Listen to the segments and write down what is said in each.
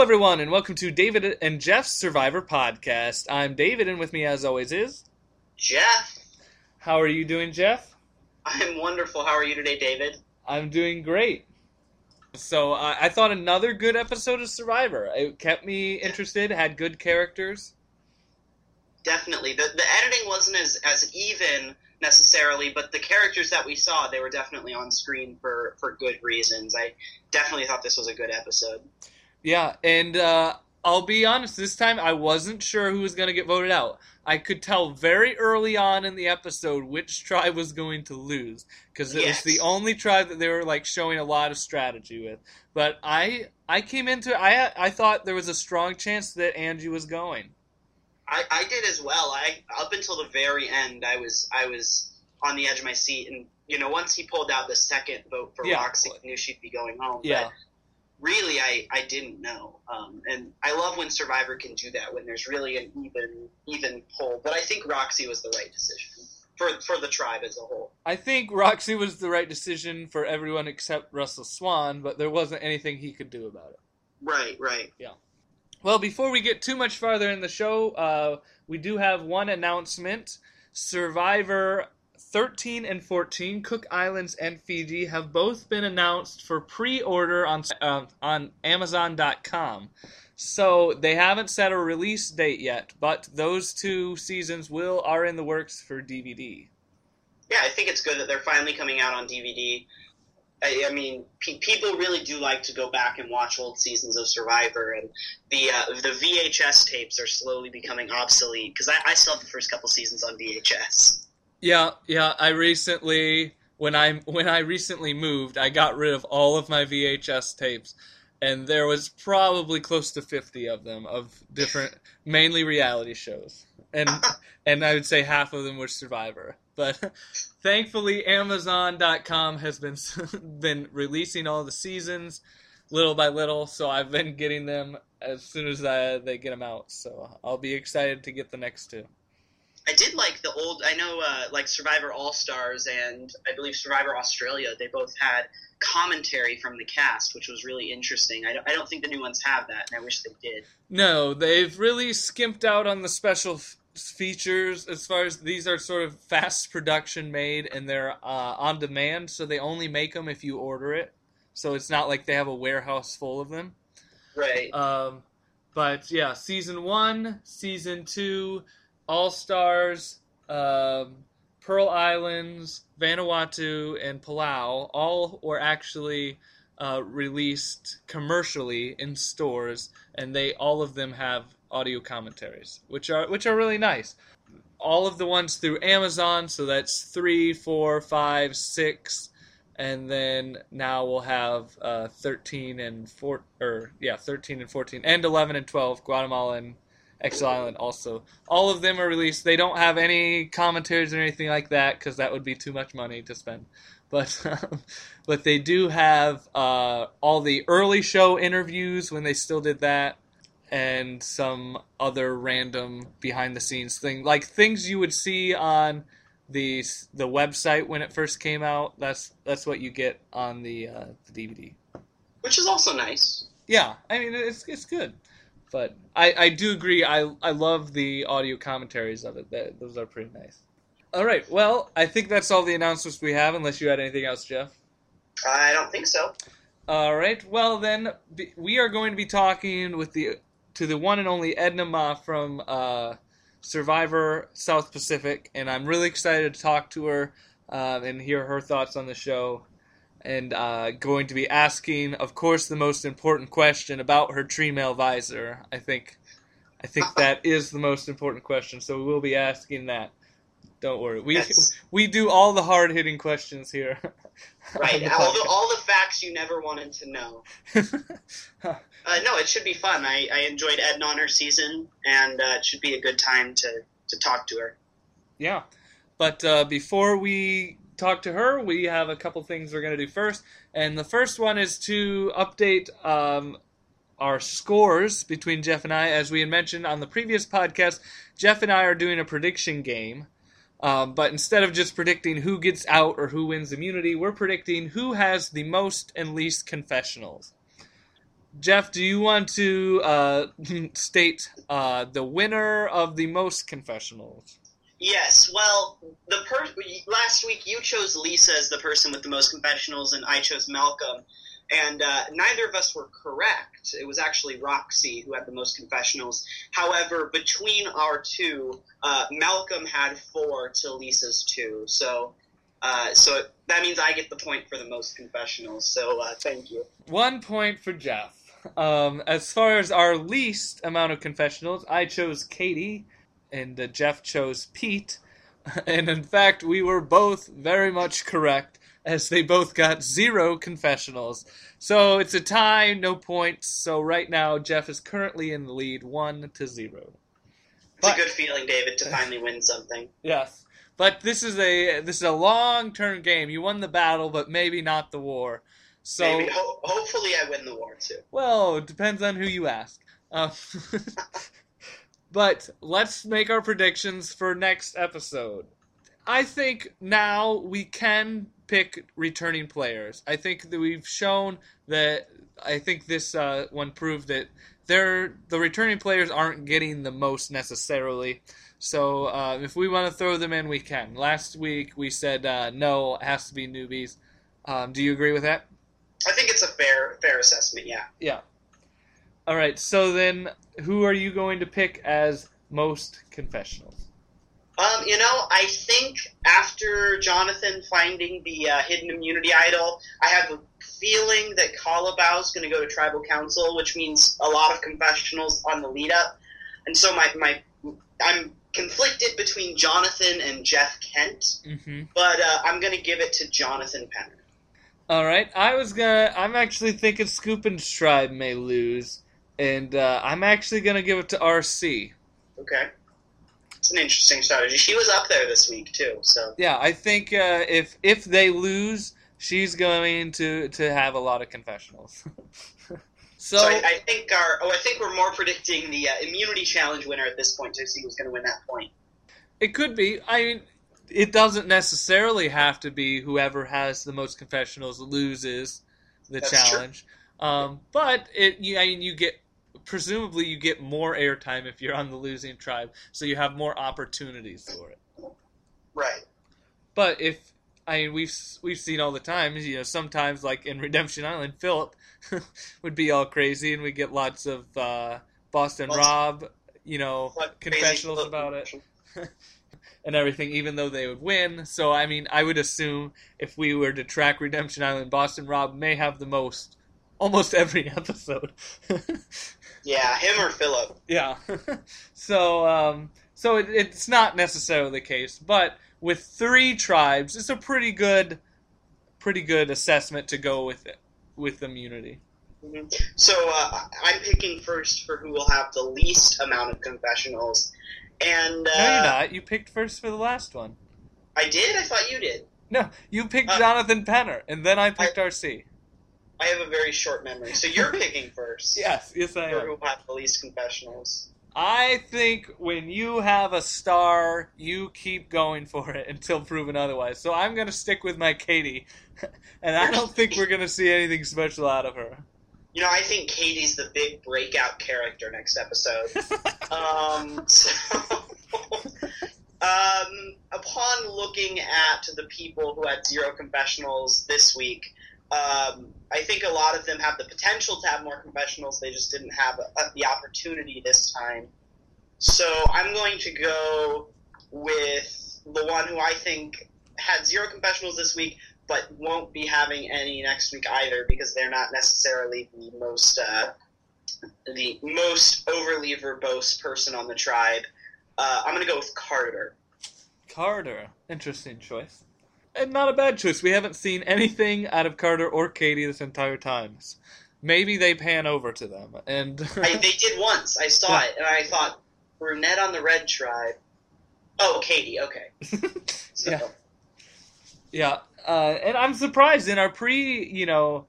Hello, everyone, and welcome to David and Jeff's Survivor podcast. I'm David, and with me, as always, is Jeff. How are you doing, Jeff? I'm wonderful. How are you today, David? I'm doing great. So uh, I thought another good episode of Survivor. It kept me interested. Had good characters. Definitely. The the editing wasn't as as even necessarily, but the characters that we saw, they were definitely on screen for for good reasons. I definitely thought this was a good episode. Yeah, and uh, I'll be honest. This time, I wasn't sure who was going to get voted out. I could tell very early on in the episode which tribe was going to lose because it Yes. was the only tribe that they were like showing a lot of strategy with. But I I came into it. I I thought there was a strong chance that Angie was going. I, I did as well. I up until the very end, I was I was on the edge of my seat, and you know, once he pulled out the second vote for Yeah. Roxy, I knew she'd be going home. Yeah. But really, I I didn't know. Um, and I love when Survivor can do that when there's really an even even poll. But I think Roxy was the right decision for for the tribe as a whole. I think Roxy was the right decision for everyone except Russell Swan, but there wasn't anything he could do about it. Right, right. Yeah. Well, before we get too much farther in the show, uh, we do have one announcement. Survivor 13 and 14, Cook Islands and Fiji, have both been announced for pre-order on uh, on Amazon.com. So they haven't set a release date yet, but those two seasons will are in the works for DVD. Yeah, I think it's good that they're finally coming out on DVD. I, I mean, pe- people really do like to go back and watch old seasons of Survivor, and the uh, the VHS tapes are slowly becoming obsolete because I, I still have the first couple seasons on VHS. Yeah, yeah. I recently, when I when I recently moved, I got rid of all of my VHS tapes, and there was probably close to fifty of them of different, mainly reality shows, and and I would say half of them were Survivor. But thankfully, Amazon.com has been been releasing all the seasons little by little, so I've been getting them as soon as I, they get them out. So I'll be excited to get the next two. I did like the old. I know, uh, like Survivor All Stars and I believe Survivor Australia. They both had commentary from the cast, which was really interesting. I don't, I don't think the new ones have that, and I wish they did. No, they've really skimped out on the special f- features as far as these are sort of fast production made and they're uh, on demand, so they only make them if you order it. So it's not like they have a warehouse full of them. Right. Um, but yeah, season one, season two, All Stars, um, Pearl Islands, Vanuatu, and Palau all were actually uh, released commercially in stores, and they all of them have audio commentaries, which are which are really nice. All of the ones through Amazon, so that's three, four, five, six, and then now we'll have uh, 13 and 4 or yeah 13 and 14 and 11 and 12 guatemala and exile island also all of them are released they don't have any commentaries or anything like that because that would be too much money to spend but um, but they do have uh, all the early show interviews when they still did that and some other random behind the scenes thing like things you would see on the the website when it first came out. That's that's what you get on the uh, the DVD. Which is also nice. Yeah, I mean it's it's good, but I I do agree. I I love the audio commentaries of it. That, those are pretty nice. All right, well I think that's all the announcements we have. Unless you had anything else, Jeff. I don't think so. All right. Well, then we are going to be talking with the to the one and only Edna Ma from uh, Survivor South Pacific, and I'm really excited to talk to her um, and hear her thoughts on the show. And uh, going to be asking, of course, the most important question about her tree mail visor. I think, I think that is the most important question. So we will be asking that. Don't worry, we Yes. we do all the hard hitting questions here. Right. all the all the facts you never wanted to know. Uh, no, it should be fun. I, I enjoyed Edna on her season, and uh, it should be a good time to, to talk to her. Yeah. But uh, before we talk to her, we have a couple things we're going to do first. And the first one is to update um, our scores between Jeff and I. As we had mentioned on the previous podcast, Jeff and I are doing a prediction game. Um, but instead of just predicting who gets out or who wins immunity, we're predicting who has the most and least confessionals. Jeff, do you want to uh, state uh, the winner of the most confessionals? Yes. Well, the per- last week you chose Lisa as the person with the most confessionals, and I chose Malcolm. And uh, neither of us were correct. It was actually Roxy who had the most confessionals. However, between our two, uh, Malcolm had four to Lisa's two. So, uh, so that means I get the point for the most confessionals. So, uh, thank you. One point for Jeff. Um, as far as our least amount of confessionals, I chose Katie, and uh, Jeff chose Pete. And in fact, we were both very much correct, as they both got zero confessionals. So it's a tie, no points. So right now, Jeff is currently in the lead, one to zero. It's but, a good feeling, David, to finally win something. Yes, but this is a this is a long term game. You won the battle, but maybe not the war. So maybe, ho- hopefully, I win the war too. Well, it depends on who you ask. Um, But let's make our predictions for next episode. I think now we can pick returning players. I think that we've shown that. I think this uh, one proved that they're the returning players aren't getting the most necessarily. So uh, if we want to throw them in, we can. Last week we said uh, no, it has to be newbies. Um, do you agree with that? I think it's a fair fair assessment. Yeah. Yeah. All right. So then, who are you going to pick as most confessionals? Um, you know, I think after Jonathan finding the uh, hidden immunity idol, I have a feeling that Kalabaw is going to go to tribal council, which means a lot of confessionals on the lead up. And so my, my I'm conflicted between Jonathan and Jeff Kent, mm-hmm. but uh, I'm going to give it to Jonathan Penner. All right, I was gonna. I'm actually thinking Scoop and Tribe may lose and uh, I'm actually going to give it to RC. Okay. It's an interesting strategy. She was up there this week too, so yeah, I think uh, if if they lose, she's going to to have a lot of confessionals. so, so I, I, think our oh, I think we're more predicting the uh, immunity challenge winner at this point to see who's going to win that point. It could be. I mean, it doesn't necessarily have to be whoever has the most confessionals loses the That's challenge. Um, but it, you, I mean, you get presumably you get more airtime if you're on the losing tribe, so you have more opportunities for it. Right. But if I mean we've we've seen all the times, you know, sometimes like in Redemption Island, Phillip would be all crazy, and we get lots of uh, Boston Rob, you know, confessionals about it. and everything, even though they would win. So, I mean, I would assume if we were to track Redemption Island, Boston Rob may have the most almost every episode. Yeah, him or Phillip. Yeah. so um, so it, it's not necessarily the case, but with three tribes, it's a pretty good pretty good assessment to go with it with immunity. Mm-hmm. So uh, I'm picking first for who will have the least amount of confessionals, and uh, no, you're not. You picked first for the last one. I did. I thought you did. No, you picked uh, Jonathan Penner, and then I picked I, RC. I have a very short memory. So you're picking first. yes, yes, I am. Who have the least confessionals? I think when you have a star, you keep going for it until proven otherwise. So I'm going to stick with my Katie, and I don't think we're going to see anything special out of her. You know, I think Katie's the big breakout character next episode. um, so, um, upon looking at the people who had zero confessionals this week, um, I think a lot of them have the potential to have more confessionals. They just didn't have a, a, the opportunity this time. So I'm going to go with the one who I think had zero confessionals this week, but won't be having any next week either because they're not necessarily the most uh, the most overly verbose person on the tribe. Uh, I'm going to go with Carter. Carter, interesting choice and not a bad choice. We haven't seen anything out of Carter or Katie this entire time. Maybe they pan over to them, and I, they did once. I saw it, and I thought brunette on the red tribe. Oh, Katie. Okay. So. Yeah. Yeah, uh, and I'm surprised in our pre, you know,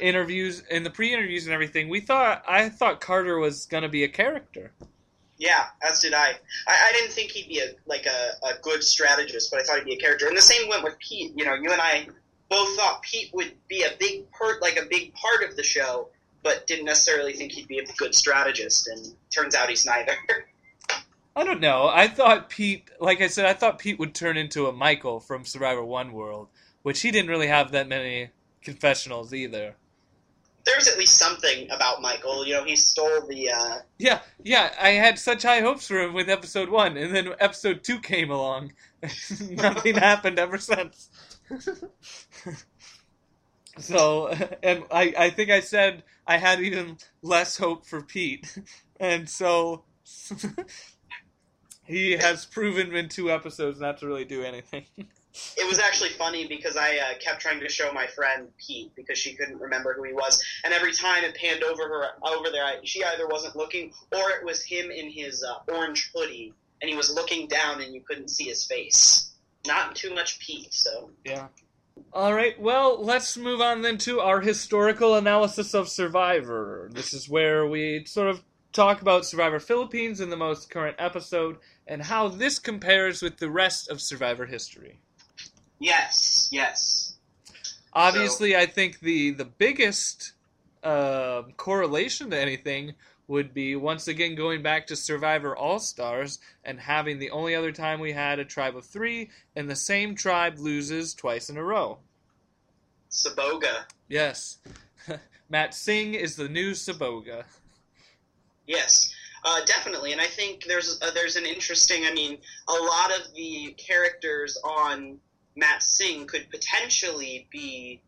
interviews in the pre-interviews and everything. We thought I thought Carter was gonna be a character. Yeah, as did I. I, I didn't think he'd be a like a, a good strategist, but I thought he'd be a character. And the same went with Pete. You know, you and I both thought Pete would be a big part, like a big part of the show, but didn't necessarily think he'd be a good strategist, and turns out he's neither. I don't know. I thought Pete, like I said, I thought Pete would turn into a Michael from Survivor One World, which he didn't really have that many confessionals either. There's at least something about Michael. You know, he stole the. Uh... Yeah, yeah. I had such high hopes for him with episode one, and then episode two came along. Nothing happened ever since. so, and I, I think I said I had even less hope for Pete, and so he has proven in two episodes not to really do anything. It was actually funny because I uh, kept trying to show my friend Pete because she couldn't remember who he was, and every time it panned over her over there, I, she either wasn't looking or it was him in his uh, orange hoodie, and he was looking down and you couldn't see his face. Not too much Pete, so yeah. All right, well, let's move on then to our historical analysis of Survivor. This is where we sort of talk about Survivor Philippines in the most current episode and how this compares with the rest of Survivor history. Yes, yes. Obviously, so, I think the the biggest uh, correlation to anything would be once again going back to Survivor All Stars and having the only other time we had a tribe of three, and the same tribe loses twice in a row. Saboga. Yes. Matsing is the new Saboga. Yes. Uh, definitely, and I think there's uh, there's an interesting. I mean, a lot of the characters on Matsing could potentially be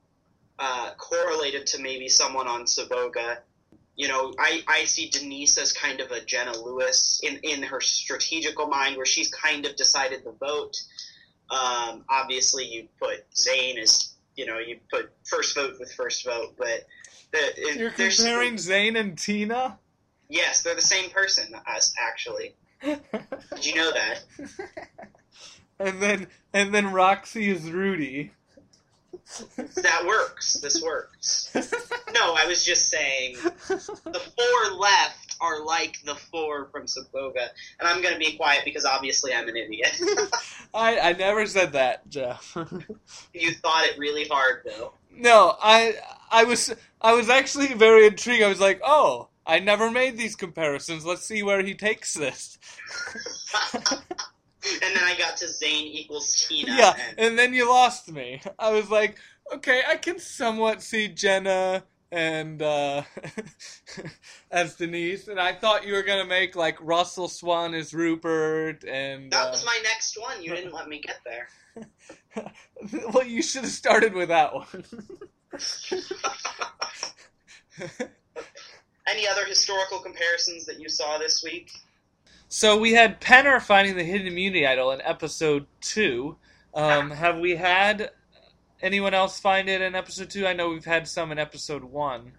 uh, correlated to maybe someone on Saboga. You know, I, I see Denise as kind of a Jenna Lewis in, in her strategical mind, where she's kind of decided the vote. Um, obviously, you put Zane as you know you put first vote with first vote, but the, you're comparing Zane and Tina. Yes, they're the same person as actually. Did you know that? and then and then Roxy is Rudy. That works. This works. No, I was just saying the four left are like the four from Saboga, and I'm going to be quiet because obviously I'm an idiot. I I never said that, Jeff. you thought it really hard though. No, I I was I was actually very intrigued. I was like, oh, I never made these comparisons. Let's see where he takes this and then I got to Zane equals Tina. Yeah, and... and then you lost me. I was like, okay, I can somewhat see Jenna and uh, as Denise, and I thought you were gonna make like Russell Swan as Rupert, and that uh, was my next one. You didn't let me get there. well, you should have started with that one. Any other historical comparisons that you saw this week? So we had Penner finding the hidden immunity idol in episode two. Um, have we had anyone else find it in episode two? I know we've had some in episode one.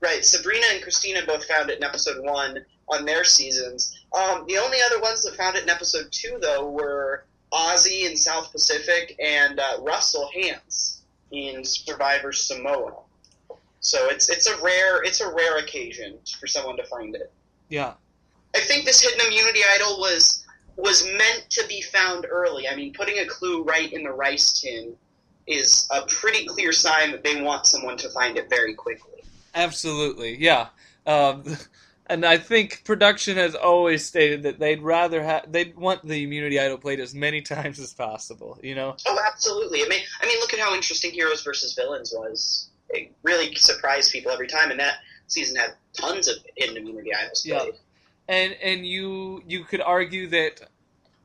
Right, Sabrina and Christina both found it in episode one on their seasons. Um, the only other ones that found it in episode two, though, were Ozzy in South Pacific and uh, Russell Hantz in Survivor Samoa. So it's it's a rare it's a rare occasion for someone to find it. Yeah. I think this hidden immunity idol was was meant to be found early. I mean, putting a clue right in the rice tin is a pretty clear sign that they want someone to find it very quickly. Absolutely, yeah. Um, and I think production has always stated that they'd rather have they'd want the immunity idol played as many times as possible. You know? Oh, absolutely. I mean, I mean, look at how interesting Heroes versus Villains was. It really surprised people every time, and that season had tons of hidden immunity idols played. Yeah and and you you could argue that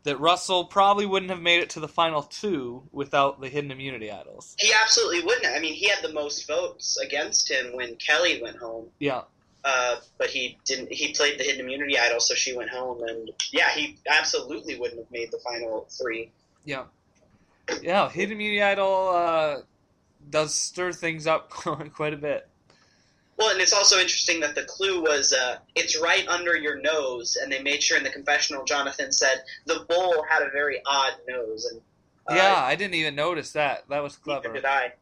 that Russell probably wouldn't have made it to the final two without the hidden immunity idols. He absolutely wouldn't. I mean, he had the most votes against him when Kelly went home. Yeah. Uh, but he didn't. He played the hidden immunity idol, so she went home, and yeah, he absolutely wouldn't have made the final three. Yeah. Yeah, hidden immunity idol uh, does stir things up quite a bit. Well, and it's also interesting that the clue was uh, it's right under your nose, and they made sure in the confessional Jonathan said the bowl had a very odd nose. And uh, yeah, I didn't even notice that. That was clever. did I.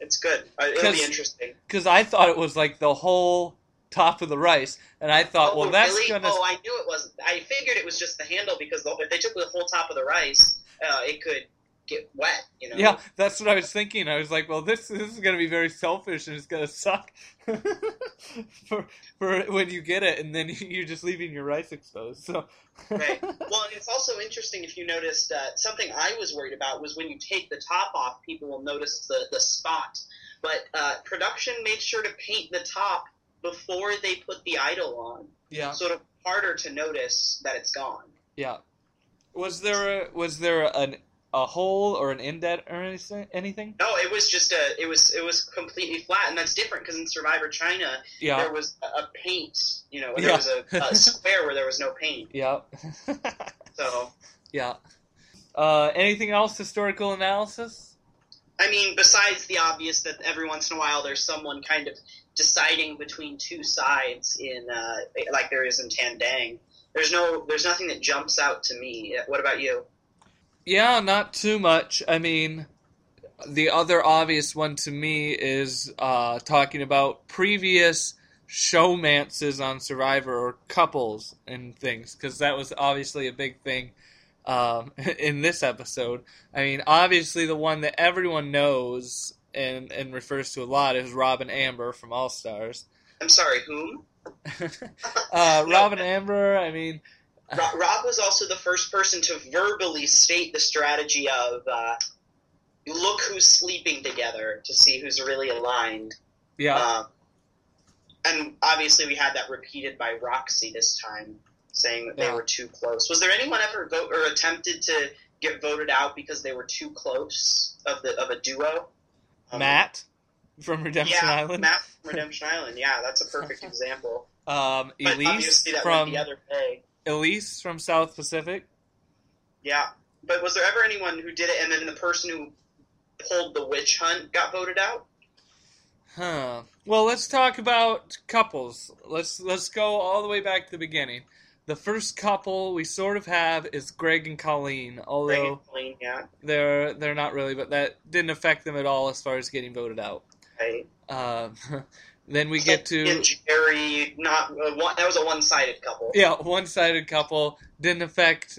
It's good. Uh, it'll be interesting. Because I thought it was like the whole top of the rice, and I thought, oh, well, that's really? gonna. Oh, I knew it wasn't. I figured it was just the handle because if they took the whole top of the rice, uh, it could get wet. You know. Yeah, that's what I was thinking. I was like, well, this this is going to be very selfish and it's going to suck for for when you get it, and then you're just leaving your rice exposed. So. right. Well, it's also interesting if you noticed uh, something I was worried about was when you take the top off, people will notice the the spot. But uh, production made sure to paint the top before they put the idol on. Yeah. Sort of harder to notice that it's gone. Yeah. Was there a, was there an a hole or an indent or anything? No, it was just a. It was it was completely flat, and that's different because in Survivor China, Yeah. there was a, a paint. You know, there Yeah. was a, a square where there was no paint. Yeah. So, yeah. Uh, anything else? Historical analysis? I mean, besides the obvious that every once in a while there's someone kind of deciding between two sides in, uh, like there is in Tandang. There's no, there's nothing that jumps out to me. What about you? Yeah, not too much. I mean, the other obvious one to me is uh, talking about previous showmances on Survivor or couples and things, because that was obviously a big thing um, in this episode. I mean, obviously, the one that everyone knows and, and refers to a lot is Robin Amber from All Stars. I'm sorry, whom? uh, Robin Amber, I mean, Rob was also the first person to verbally state the strategy of uh, look who's sleeping together to see who's really aligned. yeah. Um, and obviously, we had that repeated by Roxy this time, saying that they were too close. Was there anyone ever vote or attempted to get voted out because they were too close of the of a duo? Um, Matt from Redemption yeah, Island. Matt from Redemption Island. Yeah, that's a perfect example. Um, But Elise obviously, that from went the other way. Elise from South Pacific. Yeah, but was there ever anyone who did it and then the person who pulled the witch hunt got voted out? Huh. Well, let's talk about couples. Let's let's go all the way back to the beginning. The first couple we sort of have is Greg and Colleen, Greg although and Colleen, yeah, they're they're not really, but that didn't affect them at all as far as getting voted out. right. Um, then we get to and Jerri. Not uh, one, that was a one-sided couple. yeah, one-sided couple didn't affect.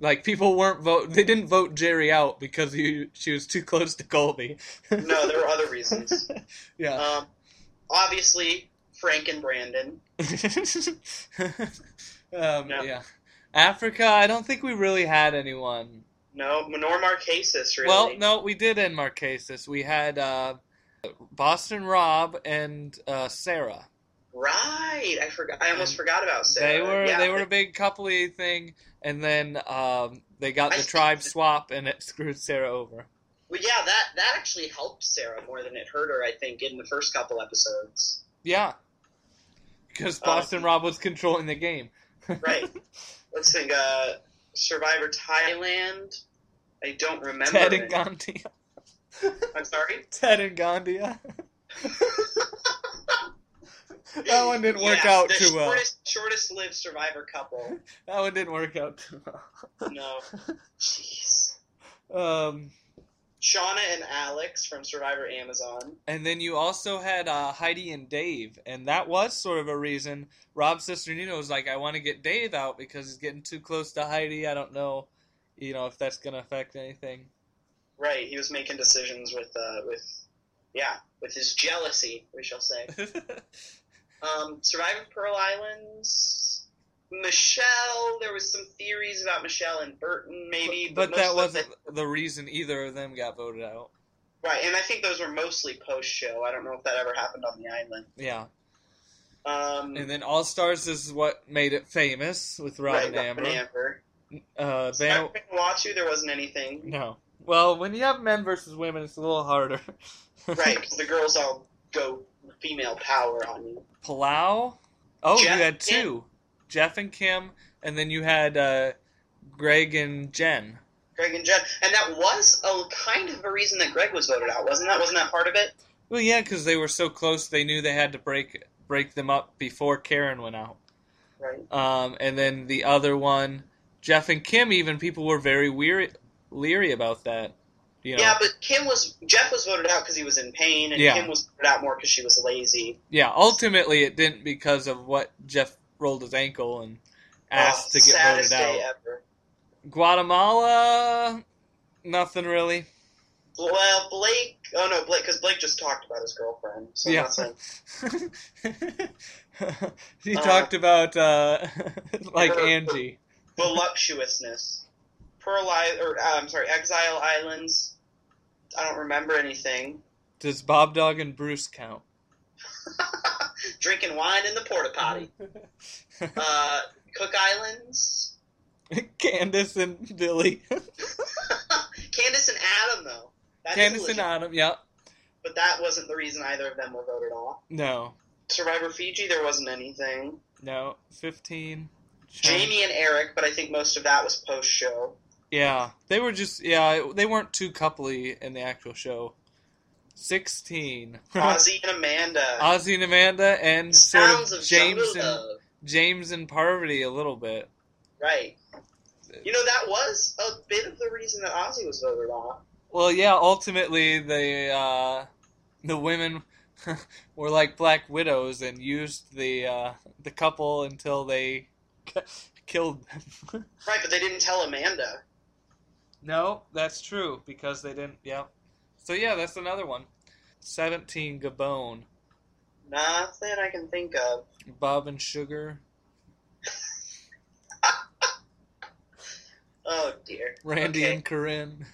Like people weren't vote, they didn't vote Jerri out because he, she was too close to Colby. No, there were other reasons. yeah. Um, obviously, Frank and Brandon. um, Yeah. yeah. Africa, I don't think we really had anyone. No, nor Marquesas, really. Well, no, we did in Marquesas. We had uh, Boston Rob and uh, Sarah. Right, I forgot. I almost forgot about Sarah. They were yeah, they were a big coupley thing, and then um, they got I the tribe that- swap, and it screwed Sarah over. Well, yeah, that that actually helped Sarah more than it hurt her. I think in the first couple episodes. Yeah, because Uh, Boston Rob was controlling the game. Right. Let's think. Uh, Survivor Thailand. I don't remember. Ted and Ghandia. I'm sorry. Ted and Ghandia. that one didn't work out too well. Shortest, shortest lived Survivor couple. That one didn't work out too well. No. Jeez. Um, Shawna and Alex from Survivor Amazon. and then you also had uh, Heidi and Dave, and that was sort of a reason. Rob's sister Nina was like, "I want to get Dave out because he's getting too close to Heidi. I don't know, you know, if that's gonna affect anything." Right, he was making decisions with uh, with yeah, with his jealousy, we shall say. Um, Survivor Pearl Islands. Michelle, there was some theories about Michelle and Burton, maybe, but most that wasn't the- the reason either of them got voted out. right. And I think those were mostly post show. I don't know if that ever happened on the island. Yeah, Um, and then All Stars is what made it famous with Robin right, Amber. Robin Amber. Uh, Survivor Vanuatu, there wasn't anything. no. Well, when you have men versus women, it's a little harder. right, because the girls all go female power on you. Palau. Oh, Jeff you had and two, Jeff and Kim, and then you had uh, Greg and Jen. Greg and Jen, and that was a kind of a reason that Greg was voted out, wasn't that? Wasn't that part of it? Well, yeah, because they were so close, they knew they had to break break them up before Karen went out. Right. Um, and then the other one, Jeff and Kim. Even people were very weary, leery about that. You know, Yeah, but Kim was Jeff was voted out because he was in pain, and Yeah. Kim was voted out more because she was lazy. yeah. Ultimately, it didn't because of what Jeff rolled his ankle and asked Oh, to get voted out. ever. Guatemala. Nothing really. Well, Blake. Oh no, Blake, because Blake just talked about his girlfriend. So Yeah. he Uh, talked about uh, like Angie. Voluptuousness. Pearl I- or uh, I'm sorry, Exile Islands. I don't remember anything. Does Bob Dog and Bruce count? Drinking wine in the porta potty. Uh, Cook Islands. Candice and Billy. Candice and Adam, though. That Candice and. Adam. Yeah. But that wasn't the reason either of them were voted off. No. Survivor Fiji, there wasn't anything. No. Fifteen. Jaime and Erik, but I think most of that was post show. Yeah, they were just yeah, they weren't too coupley in the actual show. Sixteen. Ozzy and Amanda. Ozzy and Amanda and sort Sounds of of James and. James and Parvati a little bit. Right. You know, that was a bit of the reason that Ozzy was voted off. Well, yeah, ultimately the uh, the women were like black widows and used the uh, the couple until they killed them. Right, but they didn't tell Amanda. No, that's true because they didn't. Yeah. So yeah, that's another one. Seventeen Gabon, Nothing I can think of. Bob and Sugar, Oh, dear. Randy Okay. and Corinne.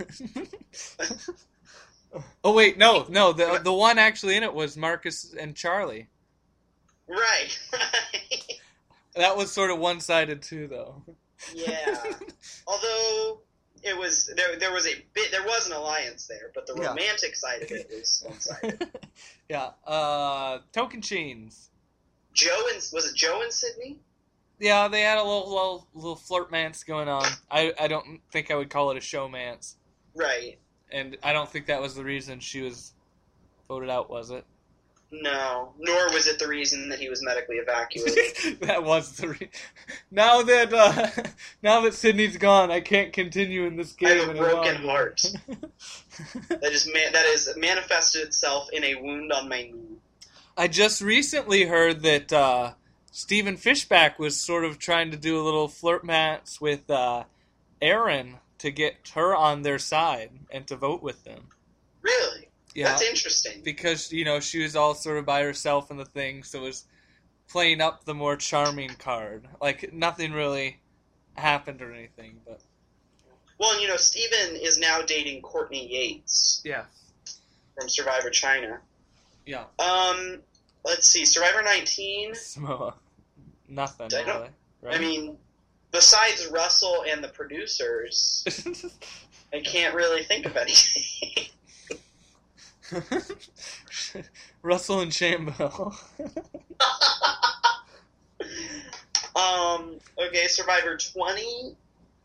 oh wait, no, no. The the one actually in it was Marcus and Charlie. Right, right. That was sort of one sided too, though. yeah. Although it was there, there was a bit, there was an alliance there, but the Yeah. romantic side of it was one sided. yeah. Uh, Tocantins. Joe and was it Joe and Sydney? Yeah, they had a little little, little flirtmance going on. I I don't think I would call it a showmance, Right. and I don't think that was the reason she was voted out. Was it? No, nor was it the reason that he was medically evacuated. that was the. Re- now that uh, now that Sydney's gone, I can't continue in this game. I have a broken heart. that is man, that is manifested itself in a wound on my knee. I just recently heard that uh, Stephen Fishbach was sort of trying to do a little flirt match with uh, Erinn to get her on their side and to vote with them. Really? Yeah, That's interesting. because you know she was all sort of by herself in the thing, so it was playing up the more charming card. Like nothing really happened or anything, but Well, and you know, Stephen is now dating Courtney Yates yeah, from Survivor China. yeah. Um, let's see, Survivor 19. Samoa, nothing I really. Right? I mean, besides Russell and the producers, I can't really think of anything. Russell and Shambo. um, okay, Survivor 20.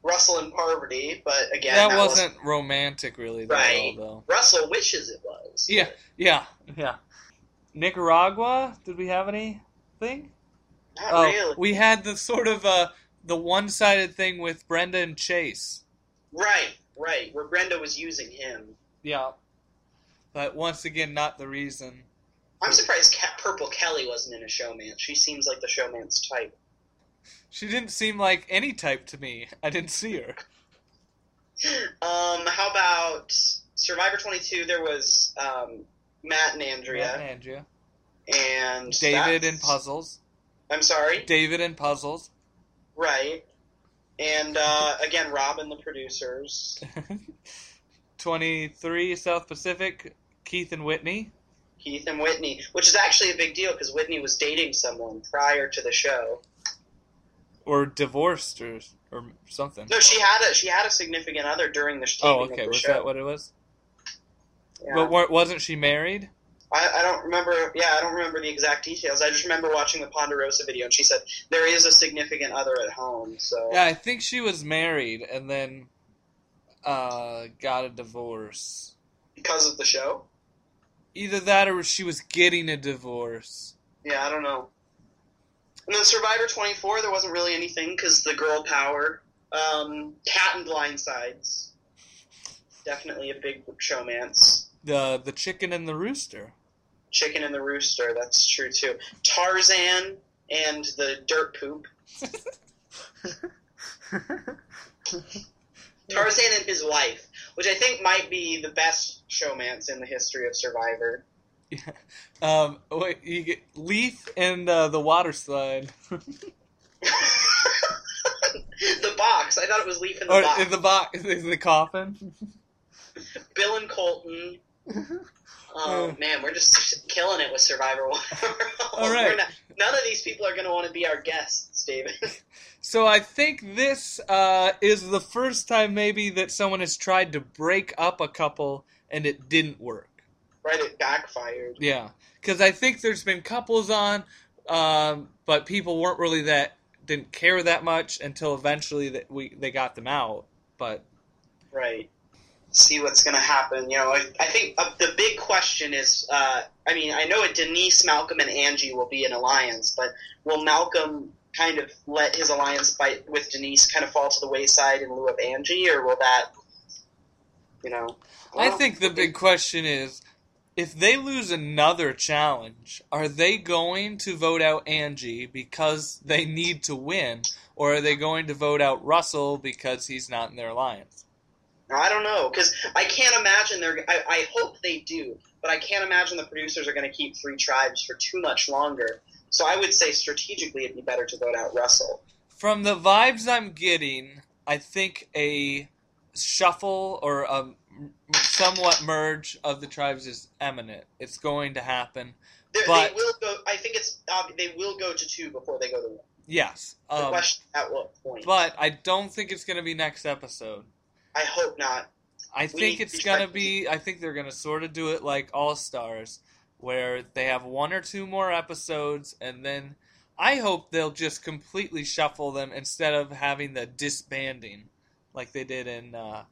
Russell and Parvati, but again, that, that, wasn't romantic really though, Right. though. Russell wishes it was. Yeah, yeah, yeah. Nicaragua? Did we have anything? Not oh, really. we had the sort of uh the one-sided thing with Brenda and Chase. Right, right, where Brenda was using him. Yeah. But once again, not the reason. I'm surprised Ca- Purple Kelly wasn't in a showman. She seems like the showman's type. She didn't seem like any type to me. I didn't see her. Um, how about Survivor 22? There was um, Matt and Andrea. Matt and Andrea. and David and Puzzles. I'm sorry, David and Puzzles. right? And uh, again, and the producers, 23 South Pacific, Keith and Whitney. Keith and Whitney, which is actually a big deal because Whitney was dating someone prior to the show. Or divorced or, or something. No, she had a she had a significant other during the Oh, okay. the Was show. that what it was? Yeah. But wasn't she married? I, I don't remember. Yeah, I don't remember the exact details. I just remember watching the Ponderosa video, and she said there is a significant other at home. So Yeah, I think she was married and then uh, got a divorce. because of the show. Either that or she was getting a divorce. Yeah, I don't know. And then Survivor 24, there wasn't really anything because the girl power. Um, Cat and Blindsides. Definitely a big showmance. The the chicken and the rooster. Chicken and the Rooster, that's true too. Tarzan and the Dirt Poop. Tarzan and his wife. Which I think might be the best showmance in the history of Survivor. Um, wait, you get Leif and uh, the water slide, the box. I thought it was Leif in the or box. in the box, in the coffin. Bill and Colton. Oh man, we're just killing it with Survivor. All right. Not- none of these people are going to want to be our guests, David. So I think this uh, is the first time maybe that someone has tried to break up a couple and it didn't work. right, it backfired. Yeah, because I think there's been couples on, um, but people weren't really that didn't care that much until eventually that we they got them out. But Right. See what's going to happen. You know, I, I think uh, the big question is. Uh, I mean, I know. Denise, Malcolm, and Angie will be an alliance, but will Malcolm kind of let his alliance by, with Denise kind of fall to the wayside in lieu of Angie, or will that? You know. I well, think the big question is. If they lose another challenge, are they going to vote out Angie because they need to win, or are they going to vote out Russell because he's not in their alliance? I don't know because I can't imagine they're. I, I hope they do, but I can't imagine the producers are going to keep three tribes for too much longer. So I would say strategically, it'd be better to vote out Russell. From the vibes I'm getting, I think a shuffle or a somewhat merge of the tribes is imminent. It's going to happen. They, But- they will go. I think it's. Uh, they will go to two before they go to one. Yes. The Um, question at what point? but I don't think it's going to be next episode. I hope not. I We think it's going to be, I think they're going to sort of do it like All Stars, where they have one or two more episodes, and then I hope they'll just completely shuffle them instead of having the disbanding like they did in. Uh,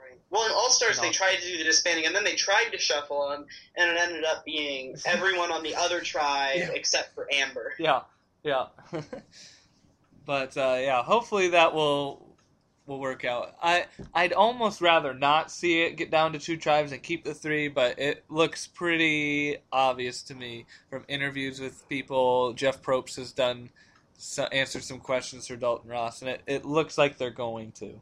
Right. Well, in All Stars, they tried to do the disbanding, and then they tried to shuffle them, and it ended up being everyone on the other tribe Yeah. except for Amber. Yeah, yeah. but uh, yeah, hopefully that will will work out. I I'd almost rather not see it get down to two tribes and keep the three, but it looks pretty obvious to me from interviews with people. Jeff Probst has done so, answered some questions for Dalton Ross, and it, it looks like they're going to.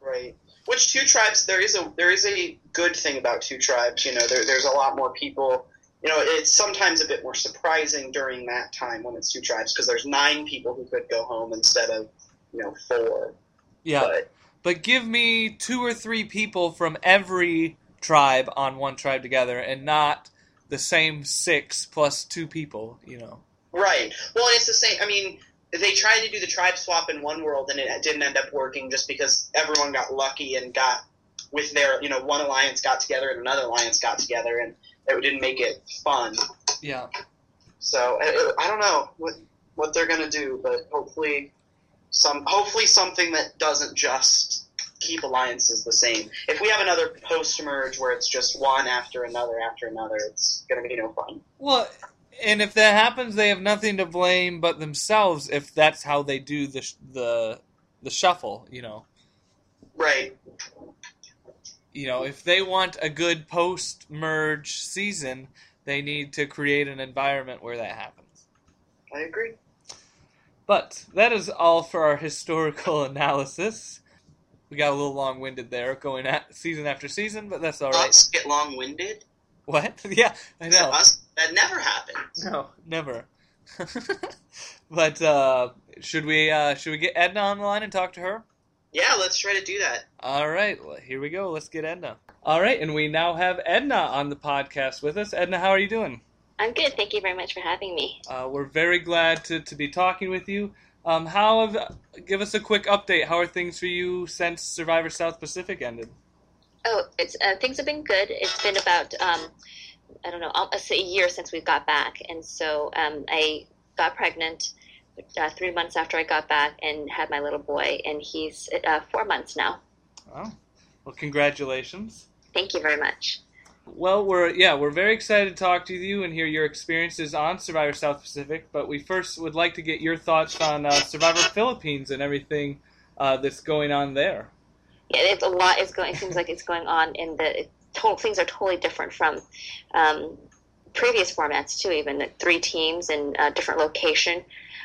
Right. Which two tribes? There is a there is a good thing about two tribes. You know, there, there's a lot more people. You know, it's sometimes a bit more surprising during that time when it's two tribes because there's nine people who could go home instead of you know four. Yeah, But but give me two or three people from every tribe on one tribe together, and not the same six plus two people. You know. right. Well, it's the same. I mean, they tried to do the tribe swap in one world and it didn't end up working just because everyone got lucky and got with their you know one alliance got together and another alliance got together and it didn't make it fun. Yeah. So I, I don't know what what they're gonna do, but hopefully some hopefully something that doesn't just keep alliances the same. If we have another post merge where it's just one after another after another, it's gonna be no fun. Well, and if that happens, they have nothing to blame but themselves if that's how they do the sh- the the shuffle. You know, Right. you know, if they want a good post merge season, they need to create an environment where that happens. I agree. But that is all for our historical analysis. We got a little long winded there, going at season after season, but that's all right. Us get long winded. What? Yeah, I know. Us that never happens. No, never. but uh, should we uh, should we get Edna on the line and talk to her? Yeah, let's try to do that. All right, well, here we go. Let's get Edna. All right, and we now have Edna on the podcast with us. Edna, how are you doing? I'm good. Thank you very much for having me. Uh, we're very glad to, to be talking with you. Um, how have give us a quick update? How are things for you since Survivor South Pacific ended? Oh, it's uh, things have been good. It's been about um, I don't know, almost a year since we got back, and so um, I got pregnant uh, three months after I got back and had my little boy, and he's uh, four months now. Oh, well, congratulations. Thank you very much. Well, we're yeah, we're very excited to talk to you and hear your experiences on Survivor South Pacific. But we first would like to get your thoughts on uh, Survivor Philippines and everything uh, that's going on there. Yeah, it's a lot is going. It seems like it's going on in the it, total things are totally different from um, previous formats too. Even the three teams in a different location.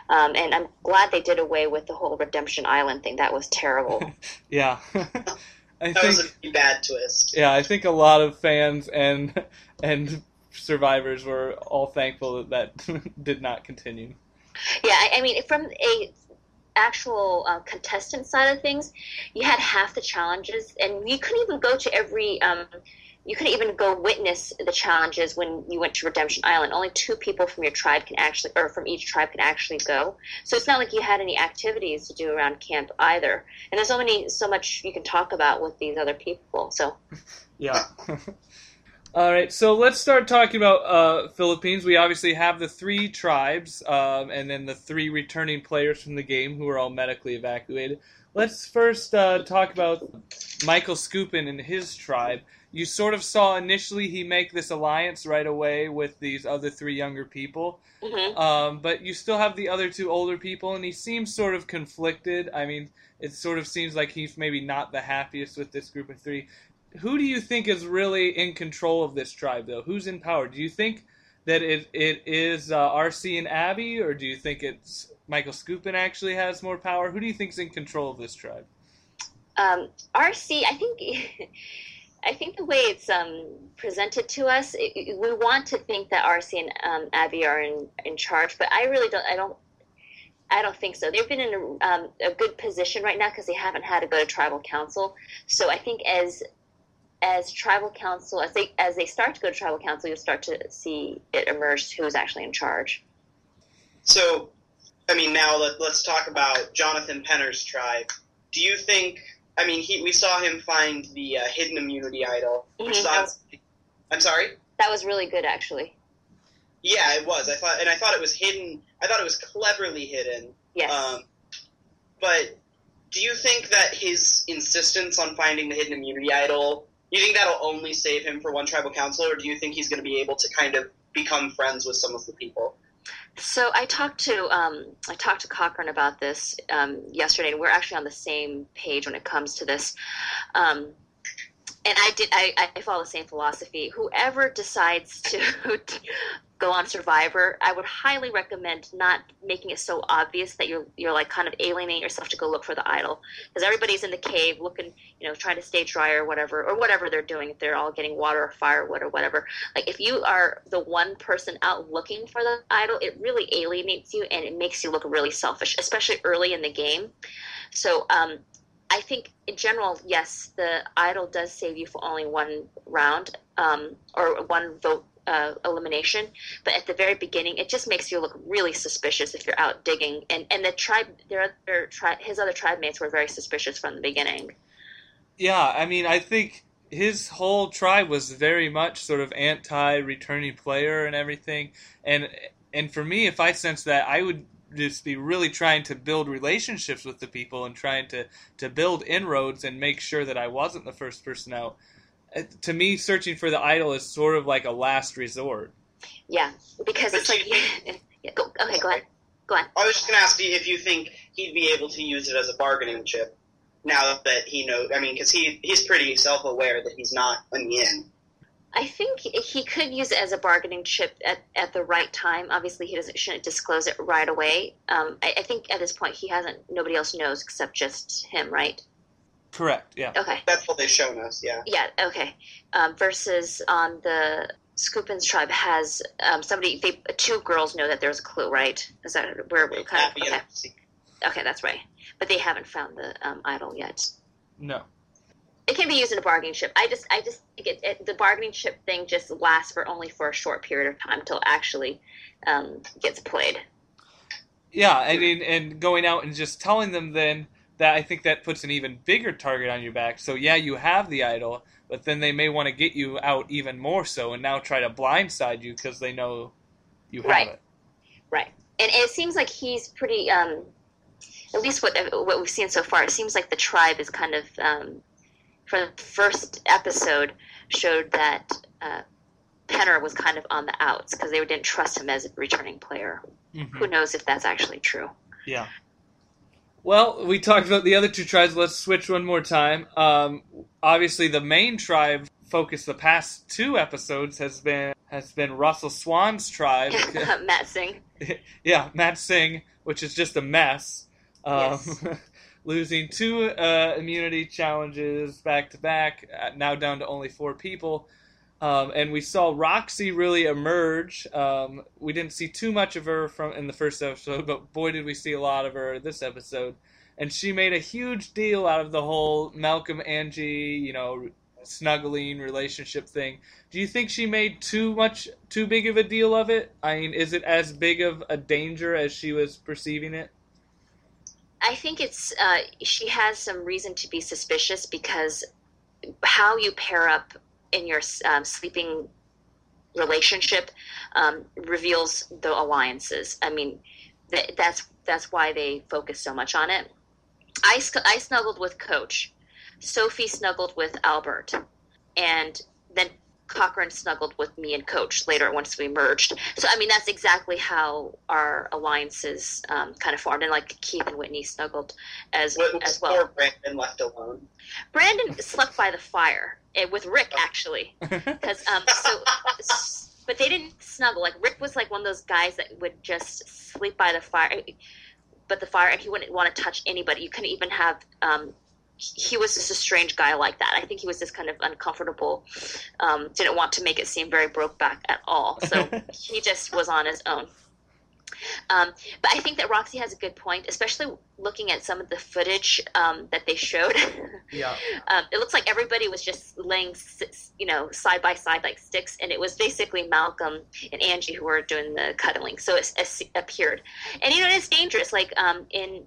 Um, and I'm glad they did away with the whole Redemption Island thing. That was terrible. Yeah. I That think was a bad twist. yeah, I think a lot of fans and and survivors were all thankful that that did not continue. Yeah, I, I mean, from a actual uh, contestant side of things, you had half the challenges, and you couldn't even go to every. Um, you couldn't even go witness the challenges when you went to Redemption Island. Only two people from your tribe can actually, or from each tribe, can actually go. So it's not like you had any activities to do around camp either. And there's so many, so much you can talk about with these other people. So Yeah. All right, so let's start talking about uh, Philippines. We obviously have the three tribes, um, and then the three returning players from the game who are all medically evacuated. Let's first uh, talk about Michael Skupin and his tribe. You sort of saw initially he make this alliance right away with these other three younger people, mhm. um, but you still have the other two older people, and he seems sort of conflicted. I mean, it sort of seems like he's maybe not the happiest with this group of three. Who do you think is really in control of this tribe, though? Who's in power? Do you think that it it is uh, RC and Abi, or do you think it's Michael Skupin actually has more power? Who do you think's in control of this tribe? um, RC, I think, I think the way it's um, presented to us, it, we want to think that RC and um, Abi are in, in charge, but I really don't. I don't. I don't think so. They've been in a, um, a good position right now because they haven't had to go to tribal council. So I think as as tribal council, as they as they start to go to tribal council, you'll start to see it emerge who's actually in charge. So, I mean, now let, let's talk about Jonathan Penner's tribe. Do you think? I mean, he we saw him find the uh, hidden immunity idol, which Mhm. is obviously- I'm sorry. That was really good, actually. Yeah, it was. I thought, and I thought it was hidden. I thought it was cleverly hidden. Yes. Um, but do you think that his insistence on finding the hidden immunity idol, you think that'll only save him for one tribal council, or do you think he's going to be able to kind of become friends with some of the people? So I talked to um, I talked to Cochran about this um, yesterday, and we're actually on the same page when it comes to this. Um, and I did I, I follow the same philosophy. Whoever decides to go on Survivor, I would highly recommend not making it so obvious that you're you're like kind of alienating yourself to go look for the idol because everybody's in the cave looking, you know, trying to stay dry or whatever or whatever they're doing. If they're all getting water or firewood or whatever, like if you are the one person out looking for the idol, it really alienates you and it makes you look really selfish, especially early in the game. So um, I think in general, yes, the idol does save you for only one round um, or one vote uh, elimination. But at the very beginning, it just makes you look really suspicious if you're out digging. And and the tribe, their other his other tribe mates were very suspicious from the beginning. Yeah, I mean, I think his whole tribe was very much sort of anti-returning player and everything. And and for me, if I sense that, I would just be really trying to build relationships with the people and trying to to build inroads and make sure that I wasn't the first person out. To me, searching for the idol is sort of like a last resort. Yeah, because it's like yeah, go, okay, go ahead, go ahead. I was just going to ask you if you think he'd be able to use it as a bargaining chip now that he knows. I mean, because he he's pretty self aware that he's not in the in. I think he could use it as a bargaining chip at, at the right time. Obviously, he doesn't shouldn't disclose it right away. Um, I, I think at this point he hasn't. Nobody else knows except just him, right? Correct. Yeah. Okay. That's what they've shown us. Yeah. Yeah. Okay. Um, versus on the Skupin's tribe has um, somebody. They two girls know that there's a clue, right? Is that where we're kind of Abi okay? Okay, that's right. But they haven't found the um, idol yet. No. It can be used in a bargaining chip. I just, I just think it, it, the bargaining chip thing just lasts for only for a short period of time until it actually um, gets played. Yeah, I mean, and going out and just telling them then that I think that puts an even bigger target on your back. So yeah, you have the idol, but then they may want to get you out even more so, and now try to blindside you because they know you have Right. it. Right. And it seems like he's pretty. Um, at least what what we've seen so far, it seems like the tribe is kind of um, for the first episode showed that uh, Penner was kind of on the outs because they didn't trust him as a returning player. Mhm. Who knows if that's actually true? Yeah. Well, we talked about the other two tribes. Let's switch one more time. Um, obviously, the main tribe focus the past two episodes has been has been Russell Swan's tribe. Matsing. yeah, Matsing, which is just a mess. Um, Yes. losing two uh, immunity challenges back to back, uh, now down to only four people. Um, and we saw Roxy really emerge. Um, we didn't see too much of her from in the first episode, but boy, did we see a lot of her this episode. And she made a huge deal out of the whole Malcolm Angie, you know, snuggling relationship thing. Do you think she made too much, too big of a deal of it? I mean, is it as big of a danger as she was perceiving it? I think it's uh, she has some reason to be suspicious because how you pair up in your um, sleeping relationship um, reveals the alliances. I mean, th- that's that's why they focus so much on it. I, I snuggled with Coach. Sophie snuggled with Albert, and then Cochran snuggled with me and Coach later once we merged. So I mean that's exactly how our alliances um, kind of formed, and like Keith and Whitney snuggled as What as well. Poor Brandon left alone. Brandon slept by the fire eh, with Rick actually, because um so. But they didn't snuggle. Like Rick was like one of those guys that would just sleep by the fire, but the fire, and he wouldn't want to touch anybody. You couldn't even have um, he was just a strange guy like that. I think he was just kind of uncomfortable. Um, didn't want to make it seem very broke back at all. So he just was on his own. Um, but I think that Roxy has a good point, especially looking at some of the footage um, that they showed. yeah. um, it looks like everybody was just laying, you know, side by side like sticks, and it was basically Malcolm and Angie who were doing the cuddling. So it, it appeared, and you know, it's dangerous. Like um, in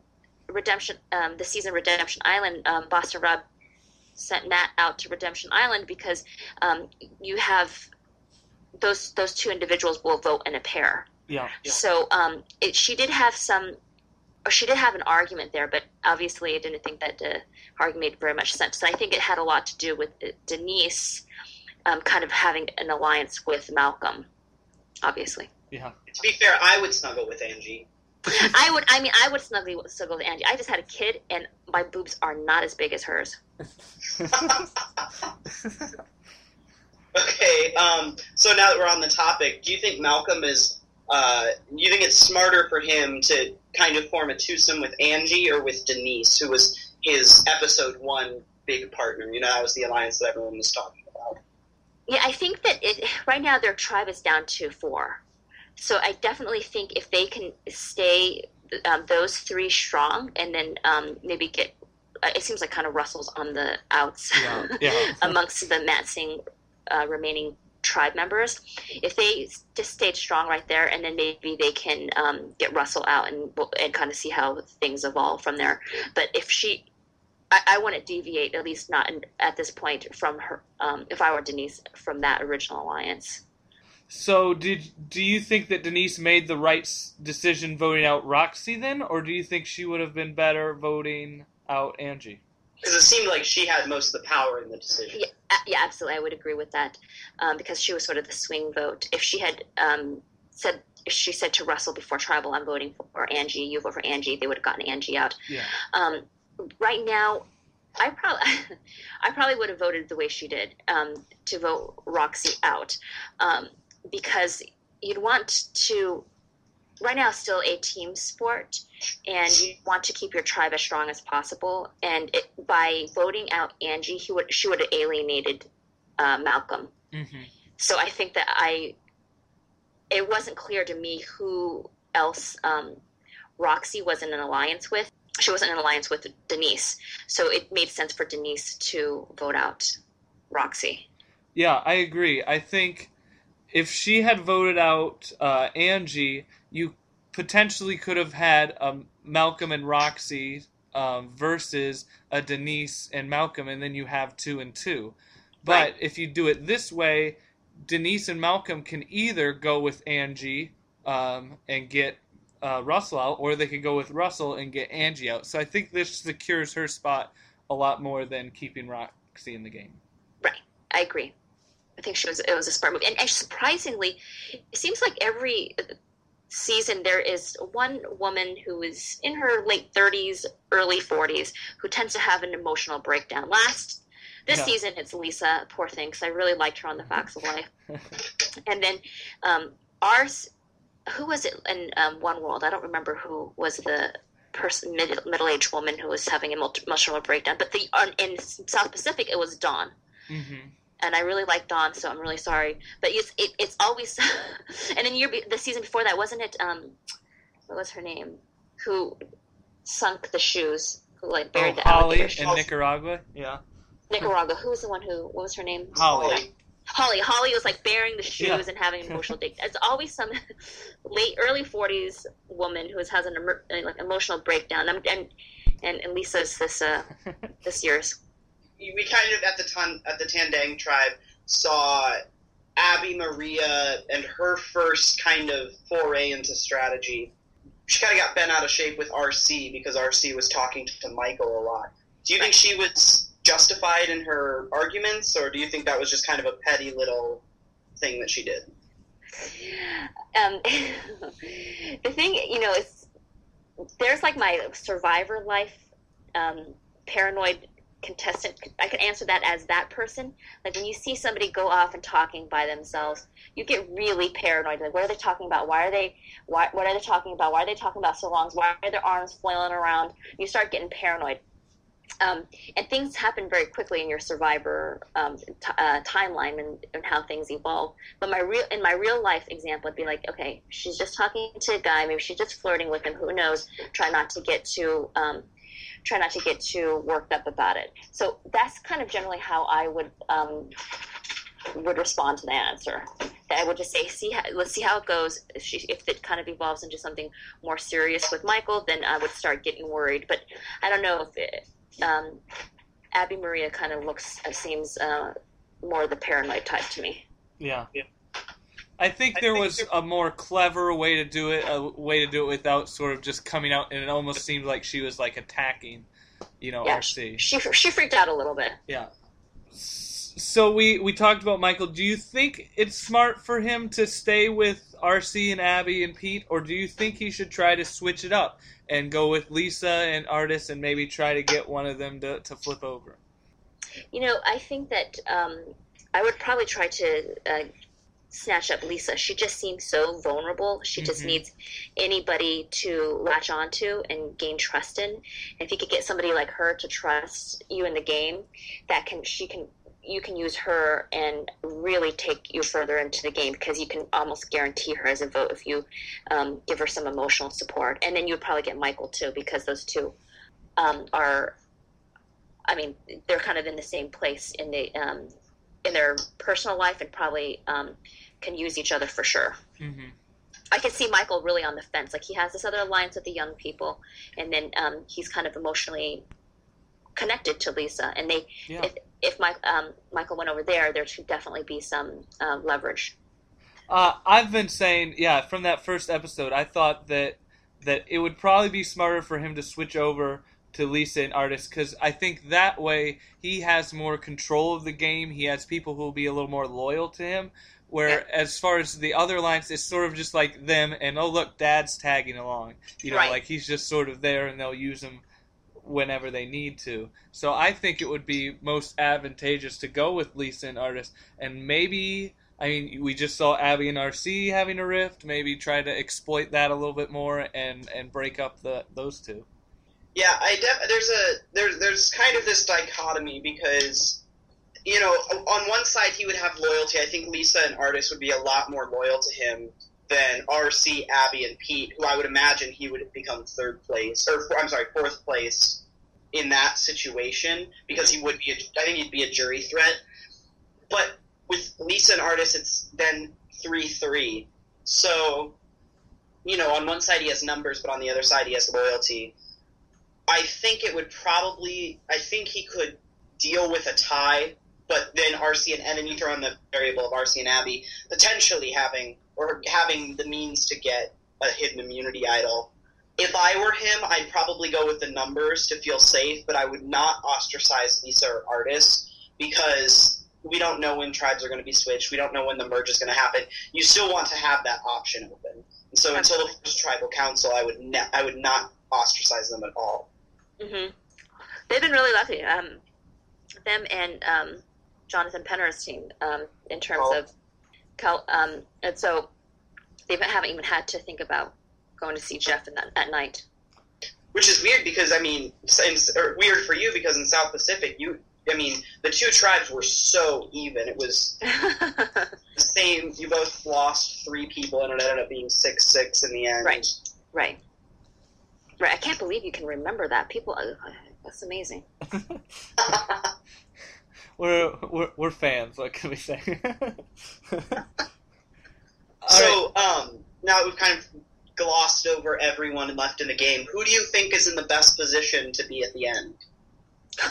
Redemption, um, the season Redemption Island, um, Boston Rob sent Nat out to Redemption Island because um, you have those those two individuals will vote in a pair. Yeah. So um, it, she did have some, or she did have an argument there, but obviously I didn't think that the argument made very much sense. So I think it had a lot to do with uh, Denise um, kind of having an alliance with Malcolm, obviously. Yeah. To be fair, I would snuggle with Angie. I would. I mean, I would snuggle snuggle with Angie. I just had a kid, and my boobs are not as big as hers. okay. Um, so now that we're on the topic, do you think Malcolm is? Uh, you think it's smarter for him to kind of form a twosome with Angie or with Denise, who was his episode one big partner? You know, that was the alliance that everyone was talking about. Yeah, I think that it right now their tribe is down to four. So I definitely think if they can stay um, those three strong, and then um, maybe get, uh, it seems like kind of Russell's on the outs Yeah, yeah. amongst the Matsing uh, remaining tribe members. If they just stayed strong right there, and then maybe they can um, get Russell out and and kind of see how things evolve from there. But if she I, I wouldn't deviate, at least not in, at this point, from her. Um, if I were Denise, from that original alliance. So, did do you think that Denise made the right decision voting out Roxy then, or do you think she would have been better voting out Angie? Because it seemed like she had most of the power in the decision. Yeah, yeah, absolutely. I would agree with that um, because she was sort of the swing vote. If she had um, said, if she said to Russell before tribal, "I'm voting for Angie," you vote for Angie, they would have gotten Angie out. Yeah. Um, right now, I probably, I probably would have voted the way she did um, to vote Roxy out um, because you'd want to. Right now, still a team sport, and you want to keep your tribe as strong as possible. And it, by voting out Angie, he would she would have alienated uh, Malcolm. Mm-hmm. So I think that I, it wasn't clear to me who else um, Roxy was in an alliance with. She wasn't in an alliance with Denise, so it made sense for Denise to vote out Roxy. Yeah, I agree. I think if she had voted out uh, Angie, you potentially could have had um, Malcolm and Roxy um, versus a Denise and Malcolm, and then you have two and two. But Right. if you do it this way, Denise and Malcolm can either go with Angie um, and get uh, Russell out, or they could go with Russell and get Angie out. So I think this secures her spot a lot more than keeping Roxy in the game. Right, I agree. I think she was it was a smart movie. and, and surprisingly, it seems like every season there is one woman who is in her late thirties, early forties, who tends to have an emotional breakdown. Last this Yeah. season, it's Lisa. Poor thing, 'cause I really liked her on The Facts of Life. and then um, ours, who was it in um, One World? I don't remember who was the person, mid, middle-aged woman who was having an emotional breakdown. But the in South Pacific, it was Dawn. Mm-hmm. And I really like Dawn, so I'm really sorry. But it's it, it's always, and then year the season before that wasn't it? Um, what was her name? Who sunk the shoes? Who like buried oh, the Holly alligator in Nicaragua. Yeah. Nicaragua. Who was the one who? What was her name? Holly. Holly. Holly was like bearing the shoes Yeah. and having emotional dig. It's always some late, early forties woman who has an like emotional breakdown. And and, and, and Lisa's this uh this year's. We kind of at the ton at the Tandang tribe saw Abi-Maria and her first kind of foray into strategy. She kind of got bent out of shape with RC because RC was talking to Michael a lot. Do you think she was justified in her arguments, or do you think that was just kind of a petty little thing that she did? Um, the thing, you know, is there's like my survivor life um, paranoid contestant. I could answer that as that person. Like when you see somebody go off and talking by themselves, you get really paranoid. Like, what are they talking about? Why are they? Why? What are they talking about? Why are they talking about so long? Why are their arms flailing around? You start getting paranoid. Um, and things happen very quickly in your survivor um, t- uh, timeline and, and how things evolve. But my real in my real life example would be like, okay, she's just talking to a guy, maybe she's just flirting with him. Who knows? Try not to get too um, try not to get too worked up about it. So that's kind of generally how I would um, would respond to the answer. I would just say, see, how, let's see how it goes. If, she, if it kind of evolves into something more serious with Michael, then I would start getting worried. But I don't know if it, um, Abi-Maria kind of looks uh, seems uh, more the paranoid type to me. Yeah. Yeah. I think there was a more clever way to do it, a way to do it without sort of just coming out, and it almost seemed like she was like attacking, you know, Yeah, RC. She she freaked out a little bit. Yeah. So we we talked about Michael. Do you think it's smart for him to stay with RC and Abi and Pete, or do you think he should try to switch it up and go with Lisa and Artis and maybe try to get one of them to, to flip over? You know, I think that um, I would probably try to uh, snatch up Lisa. She just seems so vulnerable. She just Mhm. needs anybody to latch onto and gain trust in. If you could get somebody like her to trust you in the game, that can she can you can use her and really take you further into the game because you can almost guarantee her as a vote if you um, give her some emotional support. And then you'd probably get Michael too because those two um, are I mean, they're kind of in the same place in the um, in their personal life, and probably um, can use each other for sure. Mm-hmm. I can see Michael really on the fence. Like he has this other alliance with the young people, and then um, he's kind of emotionally connected to Lisa. And they, Yeah. if if um, Michael went over there, there should definitely be some uh, leverage. Uh, I've been saying, yeah, from that first episode, I thought that that it would probably be smarter for him to switch over to Lisa and Artis because I think that way he has more control of the game. He has people who will be a little more loyal to him. Where as far as the other lines, it's sort of just like them and oh look, Dad's tagging along. You know, Right. like he's just sort of there and they'll use him whenever they need to. So I think it would be most advantageous to go with Lisa and Artis and maybe I mean, we just saw Abi and RC having a rift. Maybe try to exploit that a little bit more and and break up the those two. Yeah, I def- there's a there's there's kind of this dichotomy because you know on one side he would have loyalty. I think Lisa and Artis would be a lot more loyal to him than RC, Abi, and Pete, who I would imagine he would have become third place or I'm sorry fourth place in that situation because he would be a, I think he'd be a jury threat. But with Lisa and Artis, it's then three three. So you know on one side he has numbers, but on the other side he has loyalty. I think it would probably. I think he could deal with a tie, but then RC and and then you throw in the variable of RC and Abi potentially having or having the means to get a hidden immunity idol. If I were him, I'd probably go with the numbers to feel safe, but I would not ostracize Lisa or Artis because we don't know when tribes are going to be switched. We don't know when the merge is going to happen. You still want to have that option open. And so until the first tribal council, I would ne- I would not ostracize them at all. hmm They've been really lucky. Um, them and um, Jonathan Penner's team um, in terms Oh. of, Cal- um, and so they haven't even had to think about going to see Jeff in that, at night. which is weird because I mean, in, or weird for you because in South Pacific, you, I mean, the two tribes were so even. It was the same. You both lost three people, and it ended up being six six in the end. Right. right. Right. I can't believe you can remember that. People, uh, that's amazing. we're, we're we're fans. What can we say? so, um, now that we've kind of glossed over everyone left in the game, who do you think is in the best position to be at the end?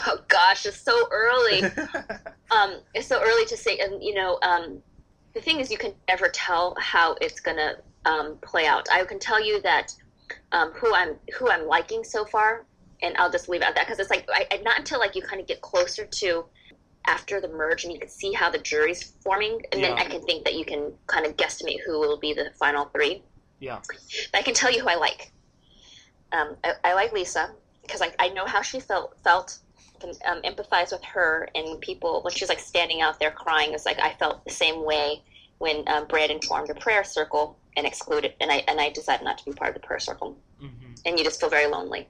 Oh gosh, it's so early. um, it's so early to say, and you know, um, the thing is, you can never tell how it's gonna um, play out. I can tell you that um, who I'm who I'm liking so far, and I'll just leave it at that because it's like I, not until like you kind of get closer to after the merge and you can see how the jury's forming, and yeah. then I can think that you can kind of guesstimate who will be the final three. Yeah. But I can tell you who I like. Um, I, I, like Lisa because I, I know how she felt felt can um, empathize with her and people when she's like standing out there crying. It's like I felt the same way when um, Brandon formed a prayer circle and excluded, and I and I decided not to be part of the prayer circle, mm-hmm. and you just feel very lonely.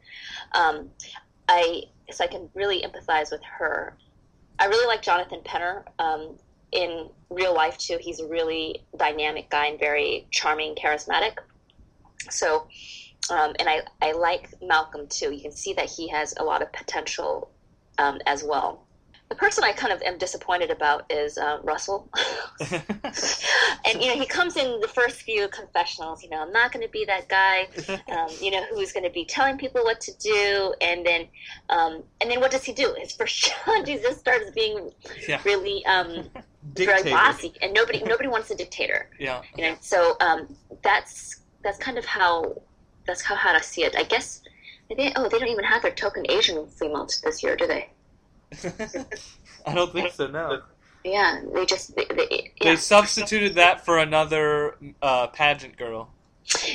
Um, I so I can really empathize with her. I really like Jonathan Penner. Um, in real life too, he's a really dynamic guy and very charming, charismatic. So, um, and I, I like Malcolm too. You can see that he has a lot of potential um, as well. The person I kind of am disappointed about is uh, Russell. and, you know, he comes in the first few confessionals, you know, I'm not going to be that guy, um, you know, who's going to be telling people what to do. And then, um, and then what does he do? His first shot, he just starts being yeah. really, um, very bossy and nobody, nobody wants a dictator. Yeah. You know, so, um, that's, that's kind of how, that's how, how I see it. I guess, they, oh, they don't even have their token Asian females this year, do they? I don't think so. No. Yeah, they just they, they, yeah. they substituted that for another uh, pageant girl.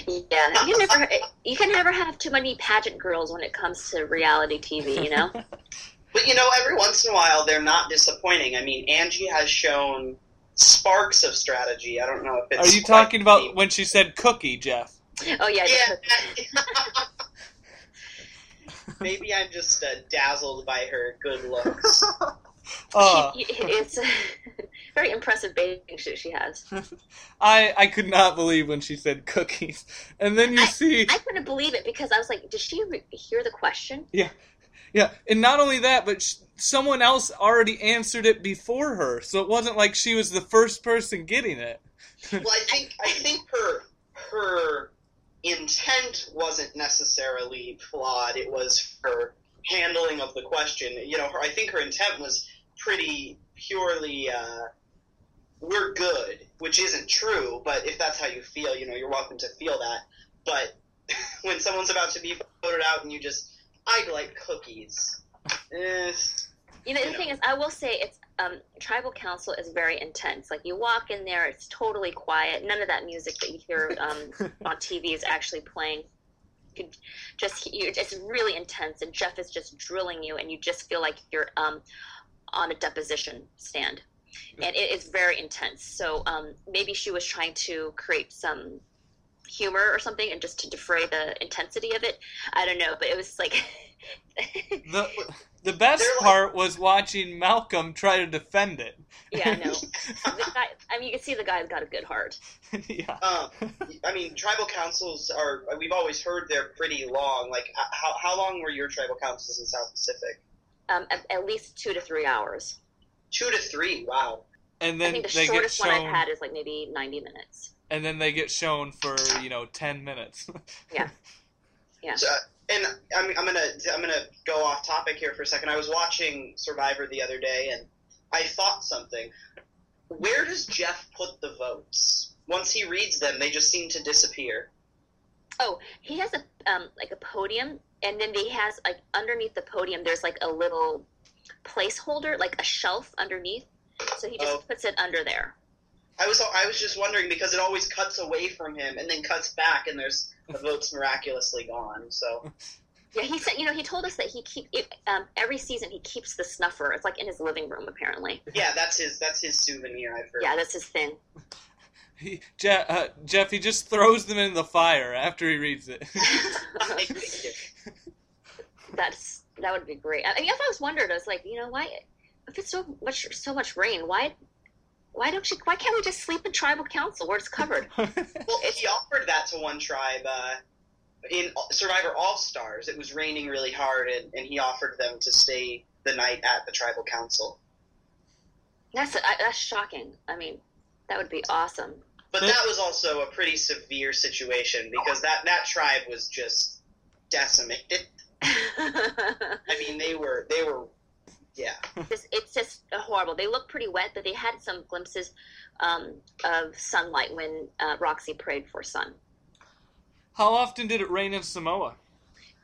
Yeah, you never you can never have too many pageant girls when it comes to reality TV. You know. but you know, every once in a while they're not disappointing. I mean, Angie has shown sparks of strategy. I don't know if it's. Are you talking about when she said cookie, Jeff? Oh yeah. Yeah. Maybe I'm just uh, dazzled by her good looks. Uh, she, it's a very impressive bathing suit she has. I I could not believe when she said cookies, and then you I, see. I couldn't believe it because I was like, did she re- hear the question? Yeah, yeah, and not only that, but sh- someone else already answered it before her, so it wasn't like she was the first person getting it. well, I think I think her her intent wasn't necessarily flawed. It was her handling of the question. You know, her, I think her intent was pretty purely, uh, we're good, which isn't true, but if that's how you feel, you know, you're welcome to feel that. But when someone's about to be voted out and you just, I'd like cookies. Eh, you know, the you know. thing is, I will say it's um, tribal council is very intense. Like you walk in there, it's totally quiet. None of that music that you hear um, on TV is actually playing. You just you, it's really intense, and Jeff is just drilling you, and you just feel like you're um, on a deposition stand, and it is very intense. So um, maybe she was trying to create some humor or something, and just to defray the intensity of it. I don't know, but it was like. the the best like, part was watching Malcolm try to defend it. Yeah, no. guy, I mean, you can see the guy's got a good heart. yeah. Um, I mean, tribal councils are. We've always heard they're pretty long. Like, how how long were your tribal councils in South Pacific? Um, at, at least two to three hours. Two to three. Wow. And then I think the they shortest get shown, one I've had is like maybe ninety minutes. And then they get shown for you know ten minutes. yeah. Yeah. So, and I'm, I'm gonna I'm gonna go off topic here for a second. I was watching Survivor the other day, and I thought something. Where does Jeff put the votes? Once he reads them, they just seem to disappear. Oh, he has a um, like a podium, and then he has like underneath the podium. There's like a little placeholder, like a shelf underneath. So he just oh. puts it under there. I was I was just wondering because it always cuts away from him and then cuts back, and there's the vote's miraculously gone. So. Yeah, he said. You know, he told us that he keep it, um, every season he keeps the snuffer. It's like in his living room, apparently. Yeah, that's his. That's his souvenir. I've heard. Yeah, that's his thing. He, Jeff, uh, Jeff, he just throws them in the fire after he reads it. That's that would be great. I mean, I've always wondered. I was like, you know, why if it's so much so much rain, why why don't you? Why can't we just sleep in tribal council where it's covered? well, he offered that to one tribe uh, in Survivor All Stars. It was raining really hard, and, and he offered them to stay the night at the tribal council. That's that's shocking. I mean, that would be awesome. But that was also a pretty severe situation because that that tribe was just decimated. I mean, they were they were yeah. It's, it's just horrible. They look pretty wet, but they had some glimpses um, of sunlight when uh, Roxy prayed for sun. How often did it rain in Samoa?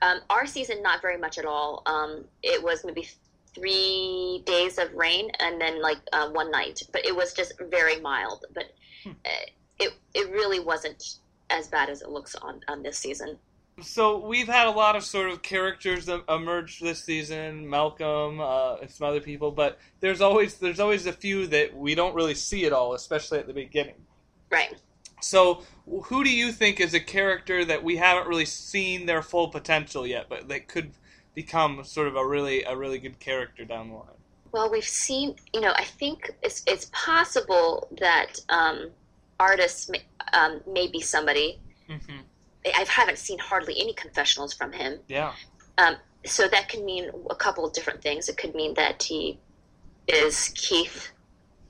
Um, our season, not very much at all. Um, it was maybe three days of rain and then like uh, one night, but it was just very mild. But hmm. uh, it it really wasn't as bad as it looks on on this season. So we've had a lot of sort of characters that emerged this season, Malcolm, uh, and some other people, but there's always there's always a few that we don't really see at all, especially at the beginning. Right. So, who do you think is a character that we haven't really seen their full potential yet, but that could become sort of a really a really good character down the line? Well, we've seen, you know, I think it's it's possible that um, Artis may, um, may be somebody. Mm-hmm I haven't seen hardly any confessionals from him. Yeah. Um, so that could mean a couple of different things. It could mean that he is Keith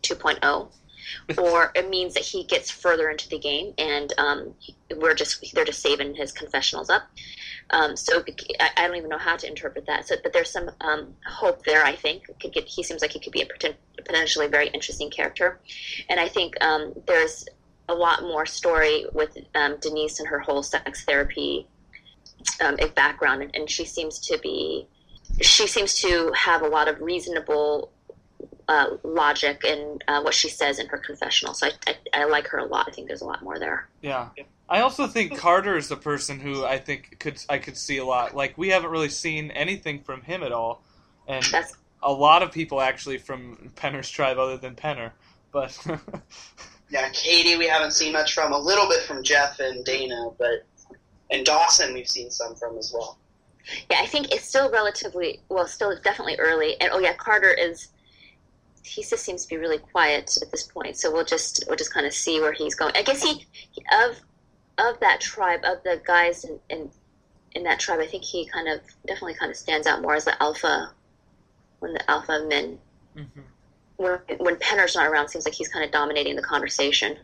2.0, or it means that he gets further into the game, and um, we're just they're just saving his confessionals up. Um, so I, I, don't even know how to interpret that. So, but there's some um, hope there. I think could get. He seems like he could be a potentially very interesting character, and I think um, there's a lot more story with um, Denise and her whole sex therapy um, background, and, and, she seems to be she seems to have a lot of reasonable uh, logic in uh, what she says in her confessional. So I, I, I, like her a lot. I think there's a lot more there. Yeah. I also think Carter is a person who I think could I could see a lot. Like we haven't really seen anything from him at all, and That's... a lot of people actually from Penner's tribe other than Penner, but. Yeah, Katie, we haven't seen much from. A little bit from Jeff and Dana, but and Dawson, we've seen some from as well. Yeah, I think it's still relatively well, still definitely early. And oh yeah, Carter is. He just seems to be really quiet at this point, so we'll just we'll just kind of see where he's going. I guess he, he of of that tribe of the guys in, in in that tribe. I think he kind of definitely kind of stands out more as the alpha, one of the alpha men. Mm-hmm when, when Penner's not around, seems like he's kind of dominating the conversation.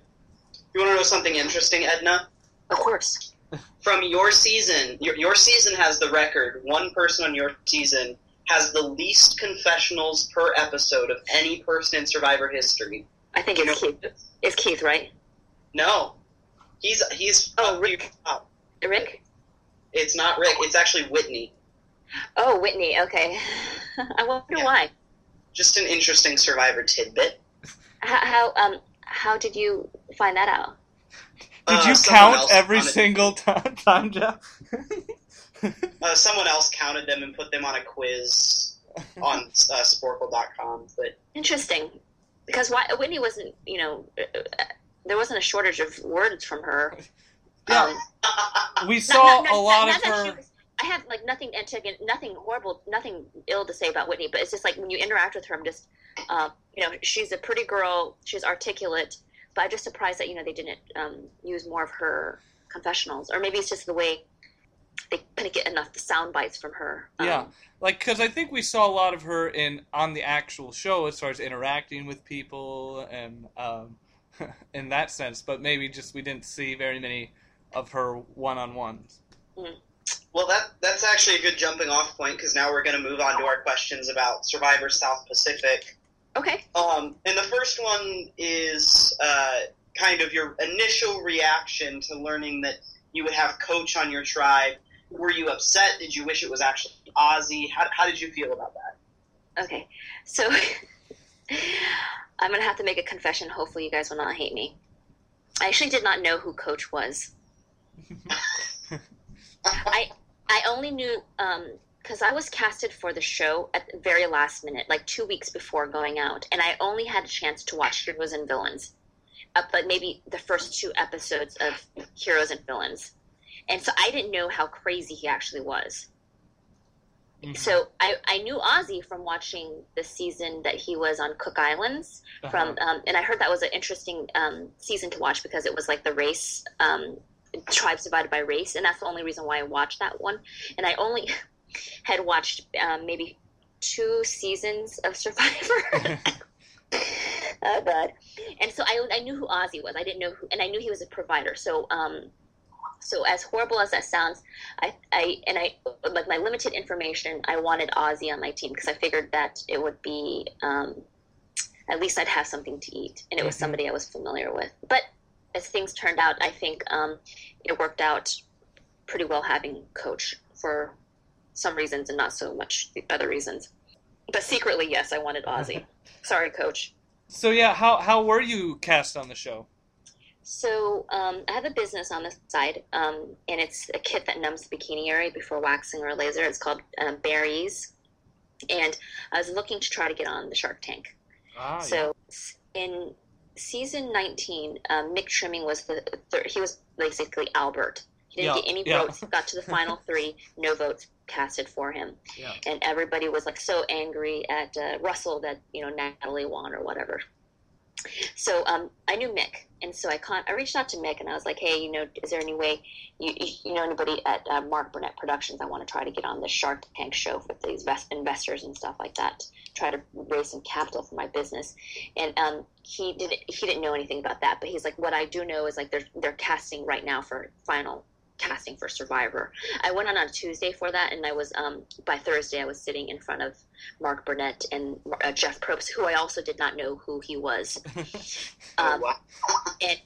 You want to know something interesting, Edna? Of course. From your season, your, your season has the record. One person on your season has the least confessionals per episode of any person in Survivor history. I think it's Keith. It's Keith, right? No, he's he's oh Rick. Rick. It's not Rick. It's actually Whitney. Oh, Whitney. Okay. I wonder yeah. why just an interesting Survivor tidbit. How, how um how did you find that out? Did uh, you count every single time, time Jeff? uh, someone else counted them and put them on a quiz on uh, Sporcle.com. But interesting, because why, Whitney wasn't, you know, uh, uh, there wasn't a shortage of words from her. Yeah, um, we saw not, not, a lot not, of her. I have like nothing nothing horrible, nothing ill to say about Whitney, but it's just like when you interact with her, I'm just, uh, you know, she's a pretty girl, she's articulate, but I'm just surprised that you know they didn't um, use more of her confessionals, or maybe it's just the way they couldn't get enough sound bites from her. Um, yeah, like because I think we saw a lot of her in on the actual show as far as interacting with people and um, in that sense, but maybe just we didn't see very many of her one on ones. Mm. Well, that that's actually a good jumping off point because now we're going to move on to our questions about Survivor South Pacific. Okay. Um, and the first one is uh, kind of your initial reaction to learning that you would have Coach on your tribe. Were you upset? Did you wish it was actually Ozzy? How, how did you feel about that? Okay, so I'm going to have to make a confession. Hopefully, you guys will not hate me. I actually did not know who Coach was. I I only knew because um, I was casted for the show at the very last minute, like two weeks before going out, and I only had a chance to watch Heroes and Villains, uh, but maybe the first two episodes of Heroes and Villains, and so I didn't know how crazy he actually was. Mhm. So I, I knew Ozzy from watching the season that he was on Cook Islands from, Uh-huh. um, and I heard that was an interesting um, season to watch because it was like the race, um, tribes divided by race, and that's the only reason why I watched that one. And I only had watched um, maybe two seasons of Survivor. oh god! And so I, I knew who Ozzy was. I didn't know who, and I knew he was a provider. So um, so as horrible as that sounds, I, I and I like my limited information. I wanted Ozzy on my team because I figured that it would be um, at least I'd have something to eat, and it was Mhm. somebody I was familiar with. But as things turned out, I think um, it worked out pretty well having coach for some reasons and not so much the other reasons. But secretly, yes, I wanted Ozzy. Sorry, coach. So yeah, how how were you cast on the show? So um, I have a business on the side, um, and it's a kit that numbs the bikini area before waxing or laser. It's called um, Berries, and I was looking to try to get on the Shark Tank. Ah, so s- in season 19, um, Mick Trimming was the third. He was basically Albert. He didn't Yeah, get any yeah. votes. Got to the final three, no votes casted for him, yeah. and everybody was like so angry at uh, Russell that you know Natalie won or whatever. So um, I knew Mick, and so I con- I reached out to Mick and I was like, hey, you know, is there any way you you, know anybody at uh, Mark Burnett Productions? I want to try to get on the Shark Tank show for these vest- investors and stuff like that. Try to raise some capital for my business, and um, he didn't he didn't know anything about that. But he's like, what I do know is like they're they're casting right now for final casting for Survivor. I went on on Tuesday for that, and I was um, by Thursday I was sitting in front of Mark Burnett and uh, Jeff Probst, who I also did not know who he was, Oh, um, wow. and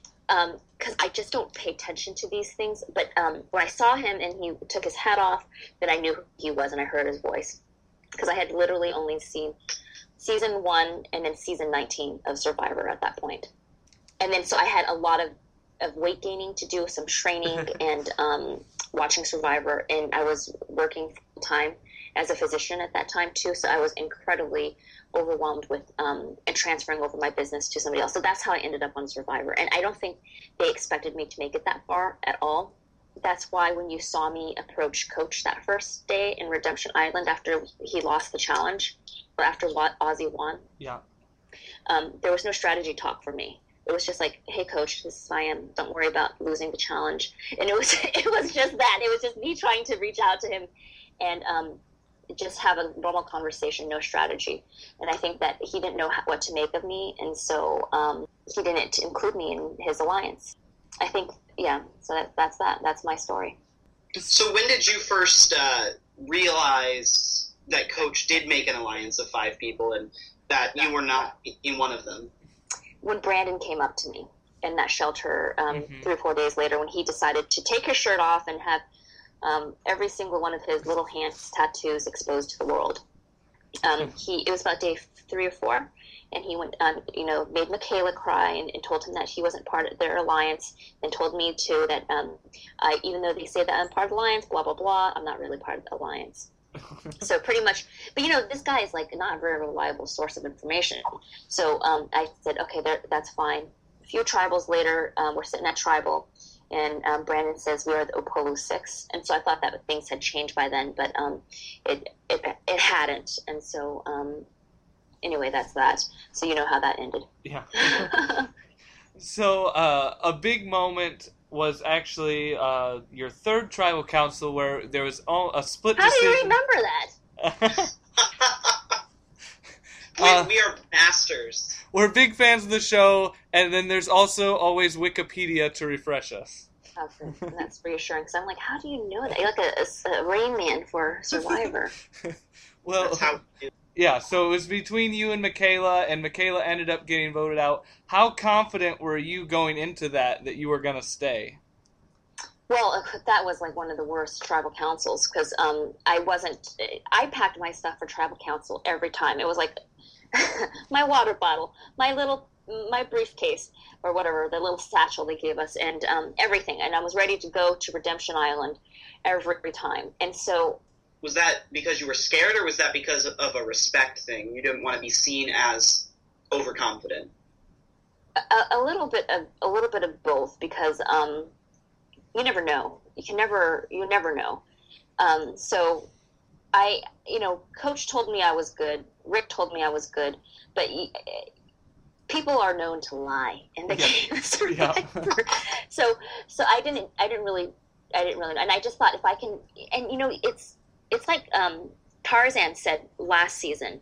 because I just don't pay attention to these things. But um, when I saw him and he took his hat off, then I knew who he was and I heard his voice because I had literally only seen season one and then season nineteen of Survivor at that point, and then so I had a lot of of weight gaining to do, some training and um, watching Survivor, and I was working full time as a physician at that time too. So I was incredibly overwhelmed with um, and transferring over my business to somebody else. So that's how I ended up on Survivor, and I don't think they expected me to make it that far at all. That's why when you saw me approach Coach that first day in Redemption Island after he lost the challenge, or after Ozzy won, Yeah. um, there was no strategy talk for me. It was just like, "Hey, coach, this is who I am. Don't worry about losing the challenge." And it was it was just that. It was just me trying to reach out to him and um, just have a normal conversation, no strategy. And I think that he didn't know what to make of me, and so um, he didn't include me in his alliance. I think, yeah. So that, that's that. That's my story. So when did you first uh, realize that Coach did make an alliance of five people and that you were not in one of them? When Brandon came up to me in that shelter um, Mhm. three or four days later, when he decided to take his shirt off and have um, every single one of his little hands tattoos exposed to the world. Um, he it was about day three or four, and he went, um, you know, made Mikayla cry and, and told him that he wasn't part of their alliance, and told me too that um, I, even though they say that I'm part of the alliance, blah blah blah, I'm not really part of the alliance. So pretty much, but you know, this guy is like not a very reliable source of information. So um, I said, okay, that's fine. A few tribals later, um, we're sitting at tribal, and um, Brandon says we are the Upolu Six, and so I thought that things had changed by then, but um, it, it it hadn't, and so um, anyway, that's that. So you know how that ended. Yeah. So uh, a big moment was actually uh, your third tribal council where there was all, a split how do you remember that? we, Uh, we are masters. We're big fans of the show, and then there's also always Wikipedia to refresh us. Okay, and that's reassuring because I'm like, how do you know that? You're like a, a, a Rain Man for Survivor. Well, That's how. Yeah. So it was between you and Mikayla, and Mikayla ended up getting voted out. How confident were you going into that that you were gonna stay? Well, that was like one of the worst tribal councils because um, I wasn't. I packed my stuff for tribal council every time. It was like my water bottle, my little, my briefcase, or whatever, the little satchel they gave us, and um, everything. And I was ready to go to Redemption Island every time. And so, Was that because you were scared, or was that because of a respect thing? You didn't want to be seen as overconfident. a, a little bit of a little bit of both because um, you never know. You can never you never know. Um, so I, you know, Coach told me I was good. Rick told me I was good, but people are known to lie in the yeah. game Yeah. so, so I didn't, I didn't really, I didn't really, and I just thought if I can, and you know, it's, it's like um, Tarzan said last season.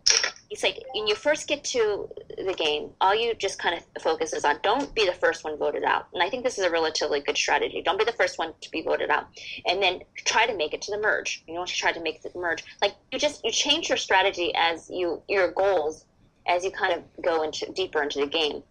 He's like, when you first get to the game, all you just kind of focuses on don't be the first one voted out. And I think this is a relatively good strategy. Don't be the first one to be voted out, and then try to make it to the merge. You want to try to make the merge. Like you just you change your strategy as you your goals as you kind of go into deeper into the game.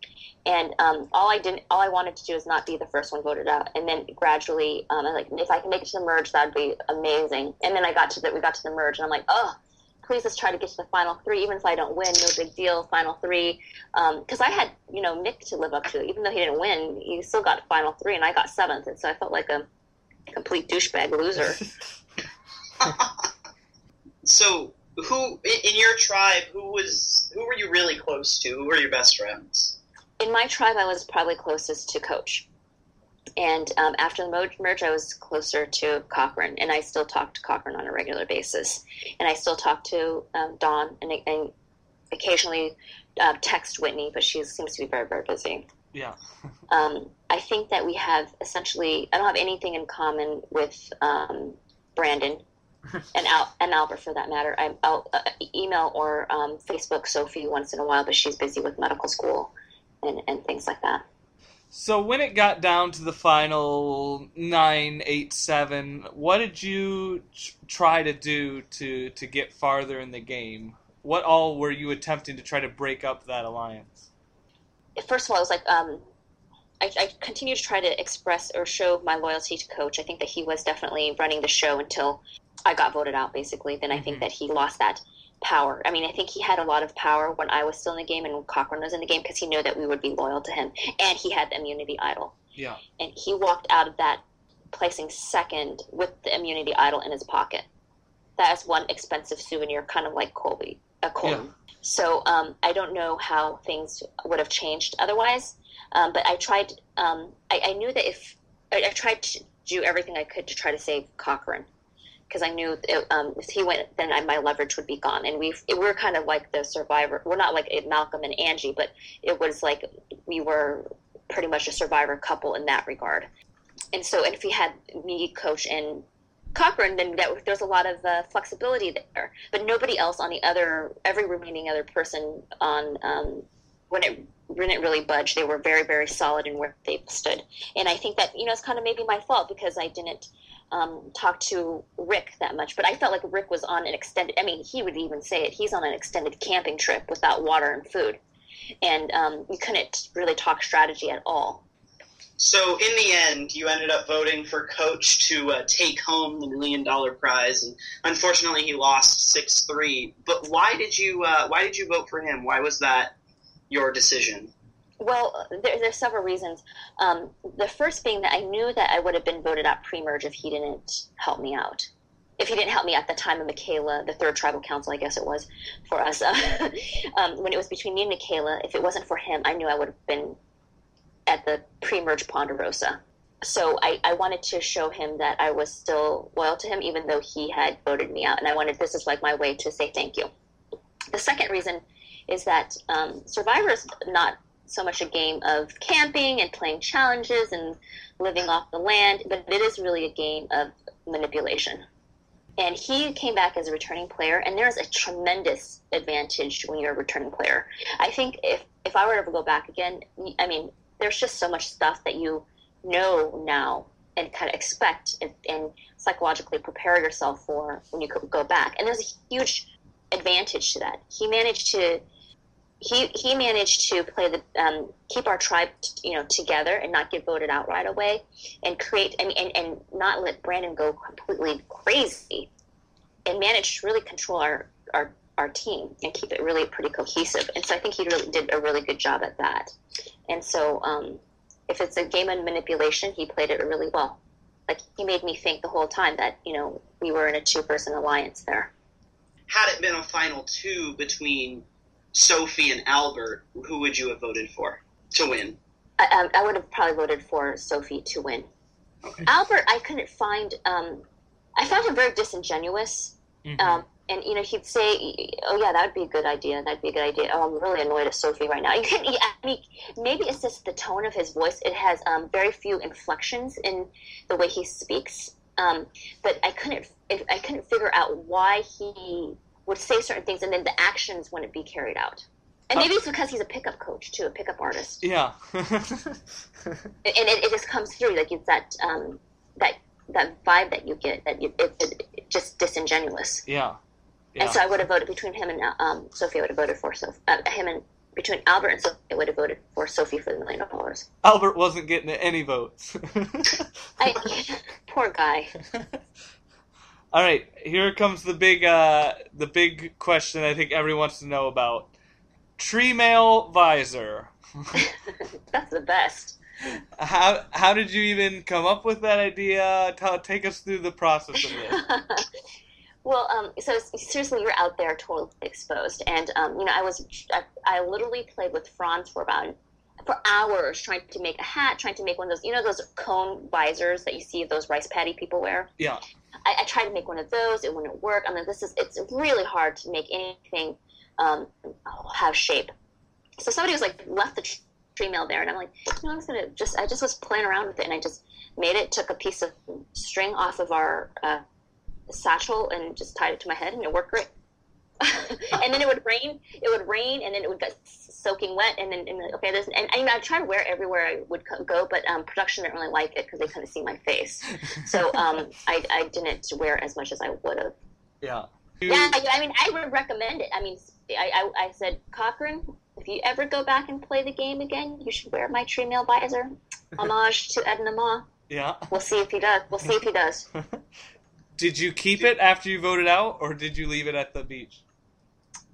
And um, all I didn't, all I wanted to do is not be the first one voted out, and then gradually, um, I like if I can make it to the merge, that'd be amazing. And then I got to the, we got to the merge, and I'm like, oh, please let's try to get to the final three. Even if I don't win, no big deal. Final three, because um, I had you know Mick to live up to. Even though he didn't win, he still got final three, and I got seventh, and so I felt like a complete douchebag loser. so, who in your tribe? Who was who were you really close to? Who were your best friends? In my tribe, I was probably closest to Coach. And um, after the merge, I was closer to Cochran, and I still talk to Cochran on a regular basis. And I still talk to um, Dawn and, and occasionally uh, text Whitney, but she seems to be very, very busy. Yeah. um, I think that we have essentially, I don't have anything in common with um, Brandon and, Al- and Albert for that matter. I, will uh, email or um, Facebook Sophie once in a while, but she's busy with medical school and, and things like that. So when it got down to the final nine, eight, seven, what did you try to do to to get farther in the game? What all were you attempting to try to break up that alliance? First of all, I was like, um, I, I continue to try to express or show my loyalty to Coach. I think that he was definitely running the show until I got voted out. Basically, then I mm-hmm. think that he lost that power. I mean, I think he had a lot of power when I was still in the game and when Cochran was in the game because he knew that we would be loyal to him, and he had the immunity idol. Yeah. And he walked out of that placing second with the immunity idol in his pocket. That is one expensive souvenir, kind of like Colby, a Colton. Yeah. So um, I don't know how things would have changed otherwise, um, but I tried. Um, I, I, knew that if I, I tried to do everything I could to try to save Cochran because I knew it, um, if he went, then I, my leverage would be gone. And we we were kind of like the survivor. We're not like Malcolm and Angie, but it was like we were pretty much a survivor couple in that regard. And so, and if he had me, coach, and Cochran, then that, there's a lot of uh, flexibility there. But nobody else on the other, every remaining other person on um, when it didn't really budge. They were very, very solid in where they stood. And I think that you know it's kind of maybe my fault because I didn't um, talk to Rick that much, but I felt like Rick was on an extended. I mean, he would even say it. He's on an extended camping trip without water and food, and um, you couldn't really talk strategy at all. So in the end, you ended up voting for Coach to uh, take home the million dollar prize, and unfortunately, he lost six three. But why did you uh, why did you vote for him? Why was that your decision? Well, there, there's several reasons. Um, the first being that I knew that I would have been voted out pre-merge if he didn't help me out. If he didn't help me at the time of Mikayla, the third tribal council, I guess it was for us, uh, um, when it was between me and Mikayla, if it wasn't for him, I knew I would have been at the pre-merge Ponderosa. So I, I wanted to show him that I was still loyal to him, even though he had voted me out. And I wanted this is like my way to say thank you. The second reason is that um, not so much a game of camping and playing challenges and living off the land, but it is really a game of manipulation. And he came back as a returning player, and there's a tremendous advantage when you're a returning player. I think if, if I were to go back again, I mean, there's just so much stuff that you know now and kind of expect and, and psychologically prepare yourself for when you go back. And there's a huge advantage to that. He managed to he he managed to play the um, keep our tribe you know together and not get voted out right away and create and, and, and not let Brandon go completely crazy and managed to really control our, our our team and keep it really pretty cohesive. And so I think he really did a really good job at that. And so um, if it's a game of manipulation he played it really well. Like he made me think the whole time that you know we were in a two person alliance there. Had it been a final two between Sophie and Albert, who would you have voted for to win? I, um, I would have probably voted for Sophie to win. Okay. Albert, I couldn't find. Um, I found him very disingenuous Mhm. Um, and you know, he'd say, "Oh yeah, that would be a good idea. That'd be a good idea." Oh, I'm really annoyed at Sophie right now. You can, yeah. I mean, maybe it's just the tone of his voice. It has um, very few inflections in the way he speaks. Um, but I couldn't, I couldn't figure out why he would say certain things, and then the actions wouldn't be carried out. And maybe it's because he's a pickup coach too, a pickup artist, yeah. and it, it just comes through. Like it's that um, that that vibe that you get that you, it, it, it just disingenuous. yeah. Yeah. And so I would have voted between him and um, Sophie. I would have voted for Sophie. Uh, him and between Albert and Sophie, I would have voted for Sophie for the million dollars. Albert wasn't getting any votes. I, poor guy. All right, here comes the big, uh, the big question I think everyone wants to know about: tree mail visor. That's the best. How how did you even come up with that idea? Tell, take us through the process of this. well, um, so seriously, you're out there totally exposed, and um, you know, I was, I, I literally played with Franz for about for hours trying to make a hat, trying to make one of those, you know, those cone visors that you see those rice paddy people wear. Yeah. I, I tried to make one of those. It wouldn't work. I mean, this is it's really hard to make anything um, have shape. So somebody was like left the tr- tree mail there, and I'm like, you know, I'm just gonna just I just was playing around with it, and I just made it. Took a piece of string off of our uh, satchel and just tied it to my head, and it worked great. and then it would rain. It would rain, and then it would get soaking wet. And then, and then okay, there's and, and I tried to wear it everywhere I would co- go, but um, production didn't really like it because they couldn't see my face. So um, I, I didn't wear as much as I would have. Yeah. Yeah, I, I mean, I would recommend it. I mean, I, I, I said, Cochran, if you ever go back and play the game again, you should wear my tree mail visor. Homage to Edna Ma. Yeah. We'll see if he does. We'll see if he does. Did you keep it after you voted out, or did you leave it at the beach?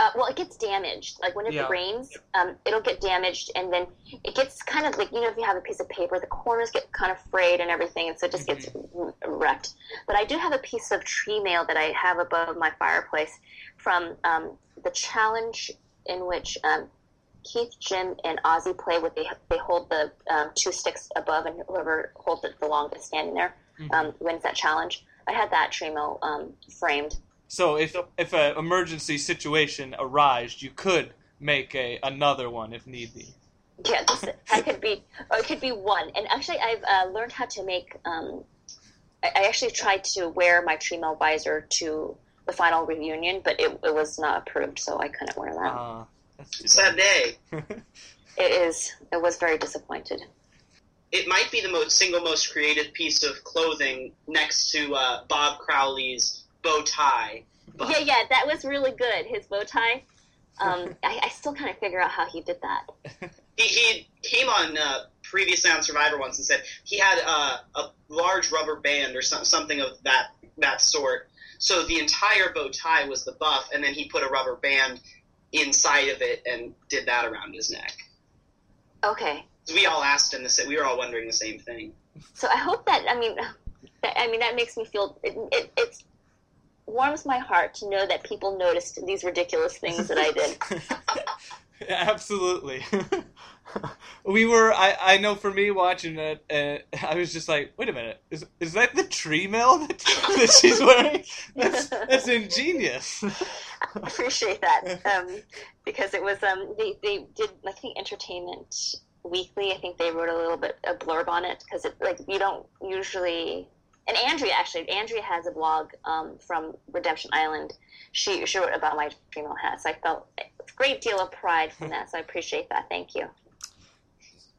Uh, well, it gets damaged. Like when it Yeah. rains, um, it'll get damaged, and then it gets kind of like you know if you have a piece of paper, the corners get kind of frayed and everything, and so it just gets Mm-hmm. r- wrecked. But I do have a piece of tree mail that I have above my fireplace from um, the challenge in which um, Keith, Jim, and Ozzy play with. They they hold the um, two sticks above, and whoever holds it the longest standing there Mhm. um, wins that challenge. I had that tree mail um, framed. So if if an emergency situation arose, you could make a another one if need be. Yeah, this I could be, or it could be one. And actually, I've uh, learned how to make. Um, I, I actually tried to wear my tree mail visor to the final reunion, but it, it was not approved, so I couldn't wear that. Uh, Sad day. It is. It was very disappointed. It might be the most single most creative piece of clothing next to uh, Bob Crowley's bow tie. But Yeah, yeah, that was really good. His bow tie. Um, I, I still kind of figure out how he did that. he, he came on uh, previously on Survivor once and said he had uh, a large rubber band or some, something of that that sort. So the entire bow tie was the buff, and then he put a rubber band inside of it and did that around his neck. Okay, So we all asked him the. We were all wondering the same thing. so I hope that. I mean, that, I mean that makes me feel. It, it, it's warms my heart to know that people noticed these ridiculous things that I did. Absolutely. we were. I, I know for me watching it, uh, I was just like, wait a minute, is is that the tree mail that, that she's wearing? That's that's ingenious. I appreciate that um, because it was um, they they did I think Entertainment Weekly. I think they wrote a little bit a blurb on it because it like you don't usually. And Andrea actually, Andrea has a blog um, from Redemption Island. She she wrote about my female hat, so I felt a great deal of pride from that. So I appreciate that. Thank you.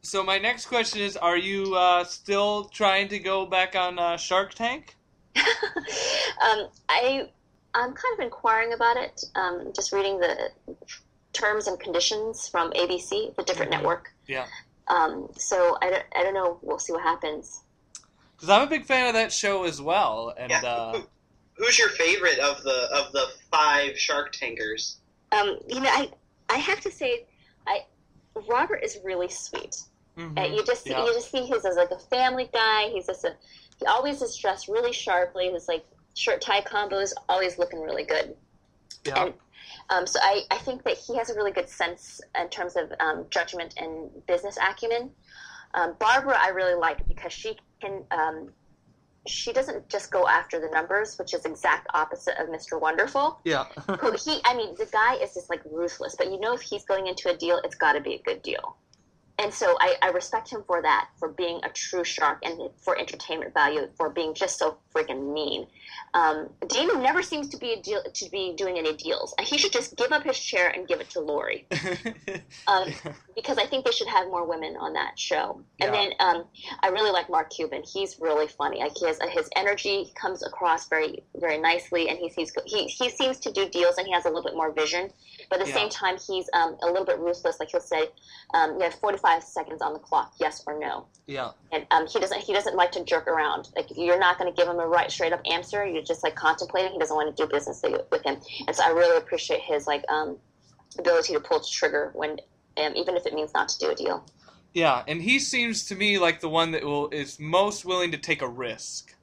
So my next question is: Are you uh, still trying to go back on uh, Shark Tank? um, I I'm kind of inquiring about it. Um, just reading the terms and conditions from ABC, the different Mhm. network. Yeah. Um, so I don't, I don't know. We'll see what happens. Because I'm a big fan of that show as well, and Yeah. uh, Who's your favorite of the of the five Shark Tankers? Um, you know, I I have to say, I Robert is really sweet. mhm. Uh, you just Yeah. you just see his as like a family guy. He's just a he always is dressed really sharply. His like shirt tie combos always looking really good. yeah. and- Um, so I, I think that he has a really good sense in terms of um, judgment and business acumen. Um, Barbara, I really like because she can um, she doesn't just go after the numbers, which is exact opposite of Mr. Wonderful. Yeah. He, I mean, the guy is just like ruthless, but you know, if he's going into a deal, it's got to be a good deal. And so I, I respect him for that, for being a true shark and for entertainment value, for being just so freaking mean. Um, Daymond never seems to be a deal to be doing any deals. He should just give up his chair and give it to Lori. Um, because I think they should have more women on that show. And Yeah. then um, I really like Mark Cuban. He's really funny. Like he has his energy comes across very very nicely, and he seems he he seems to do deals, and he has a little bit more vision. But at the Yeah. same time, he's um, a little bit ruthless. Like he'll say, um, "You have 45 seconds on the clock, yes or no." yeah. And um, he doesn't he doesn't like to jerk around. Like you're not going to give him a right straight up answer, you're just like contemplating. He doesn't want to do business with him. And so I really appreciate his like um, ability to pull the trigger when um, even if it means not to do a deal. Yeah, and he seems to me like the one that will is most willing to take a risk.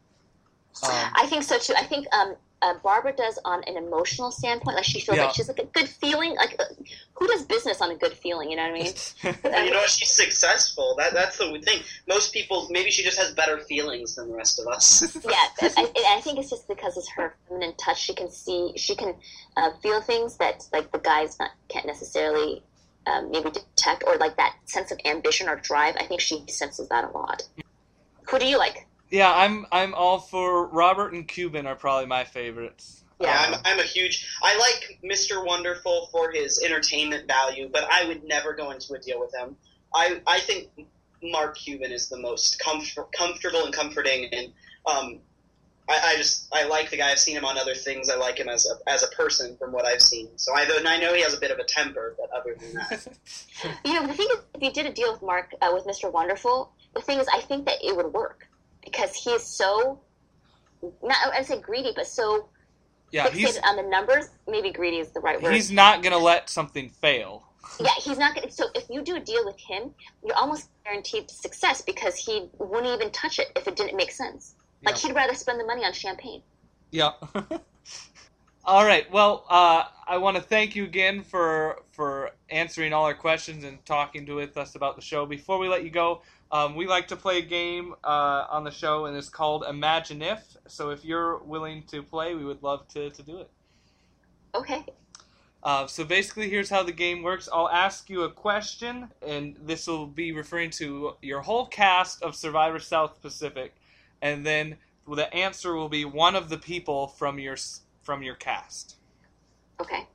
Um, I think so too. I think um, uh, Barbara does on an emotional standpoint. Like she feels Yeah. like she's like a good feeling. Like uh, who does business on a good feeling? You know what I mean? And you know? She's successful. That that's the thing. Most people, maybe she just has better feelings than the rest of us. yeah, I, I I think it's just because it's her feminine touch. She can see, she can uh, feel things that like the guys not can't necessarily um, maybe detect, or like that sense of ambition or drive. I think she senses that a lot. Who do you like? Yeah, I'm I'm all for Robert and Cuban are probably my favorites. Yeah, Um, I'm, I'm a huge. I like Mr. Wonderful for his entertainment value, but I would never go into a deal with him. I I think Mark Cuban is the most comfort, comfortable and comforting, and um, I, I just I like the guy. I've seen him on other things. I like him as a as a person from what I've seen. So I and I know he has a bit of a temper, but other than that, You know, the thing is, if you did a deal with Mark uh, with Mr. Wonderful, the thing is, I think that it would work because he is so not I'd say greedy, but so yeah, fixated he's on the numbers. Maybe greedy is the right word. he's not gonna let something fail. Yeah, he's not going to. So if you do a deal with him, you're almost guaranteed success because he wouldn't even touch it if it didn't make sense. Like Yeah. he'd rather spend the money on champagne. Yeah. all right. Well, uh, I want to thank you again for for answering all our questions and talking to with us about the show. Before we let you go, um, we like to play a game uh, on the show, and it's called Imagine If. So if you're willing to play, we would love to, to do it. Okay. Uh, so basically, here's how the game works. I'll ask you a question, and this will be referring to your whole cast of Survivor South Pacific, and then the answer will be one of the people from your from your cast. Okay.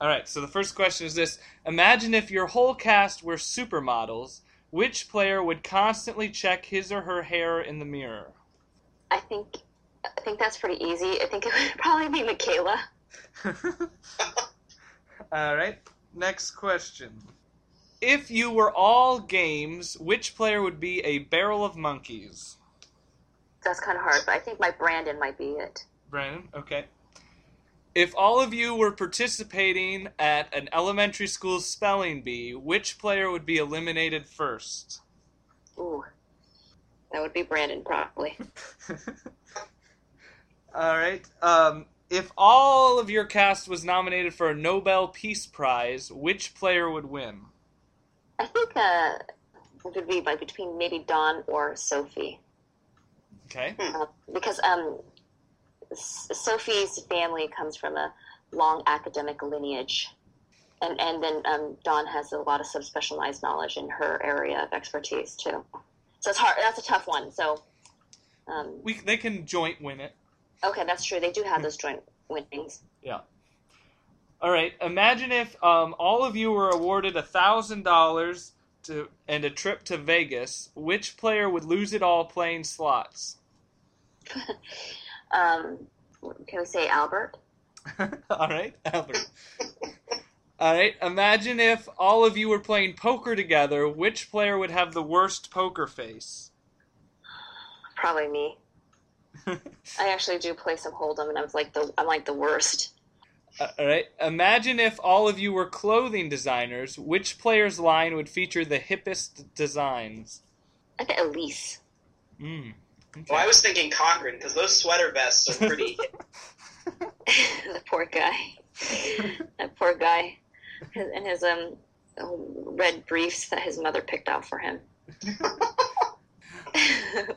All right. So the first question is this: Imagine if your whole cast were supermodels. Which player would constantly check his or her hair in the mirror? I think I think that's pretty easy. I think it would probably be Mikayla. All right. Next question. If you were all games, which player would be a barrel of monkeys? That's kind of hard, but I think my Brandon might be it. Brandon, okay. If all of you were participating at an elementary school spelling bee, which player would be eliminated first? Ooh, that would be Brandon probably. all right. Um, if all of your cast was nominated for a Nobel Peace Prize, which player would win? I think uh, it would be like between maybe Dawn or Sophie. Okay. uh, because um, S- Sophie's family comes from a long academic lineage, and and then um, Dawn has a lot of subspecialized knowledge in her area of expertise too. So it's hard. That's a tough one. So, um, We they can joint win it. okay, that's true. They do have those joint winnings. Yeah. All right. Imagine if um, all of you were awarded a thousand dollars to and a trip to Vegas. Which player would lose it all playing slots? Um, can we say Albert? all right, Albert. all right. Imagine if all of you were playing poker together. Which player would have the worst poker face? Probably me. I actually do play some Hold'em, and I was like the I'm like the worst. Uh, all right. Imagine if all of you were clothing designers. Which player's line would feature the hippest designs? I think Elyse. Mm. Okay. well, I was thinking Cochran because those sweater vests are pretty. the poor guy. that poor guy, his, and his um red briefs that his mother picked out for him.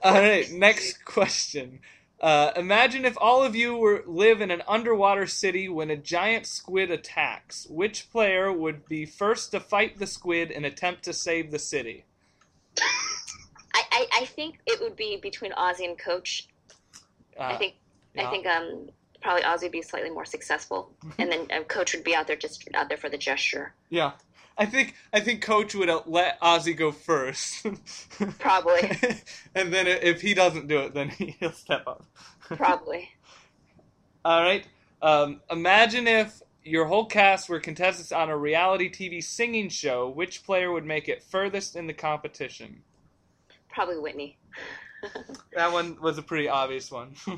All right, next question. Uh, imagine if all of you were live in an underwater city when a giant squid attacks. Which player would be first to fight the squid and attempt to save the city? I, I, think it would be between Ozzy and Coach. Uh, I think yeah. I think um probably Ozzy would be slightly more successful, and then um, Coach would be out there just out there for the gesture. Yeah, I think I think Coach would uh, let Ozzy go first, Probably, and then if he doesn't do it, then he'll step up. probably. All right. Um, imagine if your whole cast were contestants on a reality TV singing show. Which player would make it furthest in the competition? Probably Whitney. That one was a pretty obvious one.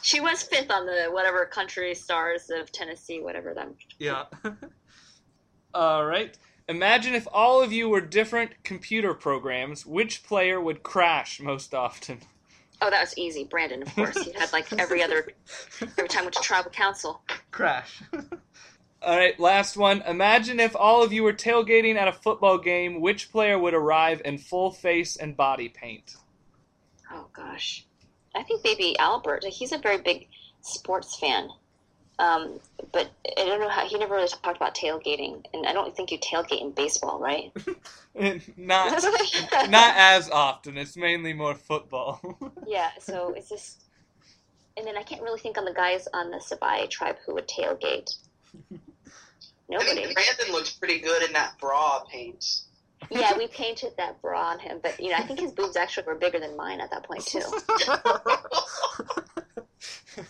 She was fifth on the whatever country stars of Tennessee, whatever them. yeah. All right. Imagine if all of you were different computer programs. Which player would crash most often? Oh, that was easy. Brandon, of course. He had like every other every time we went to tribal council. Crash. All right, last one. Imagine if all of you were tailgating at a football game. Which player would arrive in full face and body paint? Oh gosh, I think maybe Albert. He's a very big sports fan, um, but I don't know how he never really talked about tailgating, and I don't think you tailgate in baseball, right? not not as often. It's mainly more football. yeah. So it's just, and then I can't really think on the guys on the Savaii tribe who would tailgate. I think Brandon looks pretty good in that bra paint. Yeah, we painted that bra on him, but you know, I think his boobs actually were bigger than mine at that point too.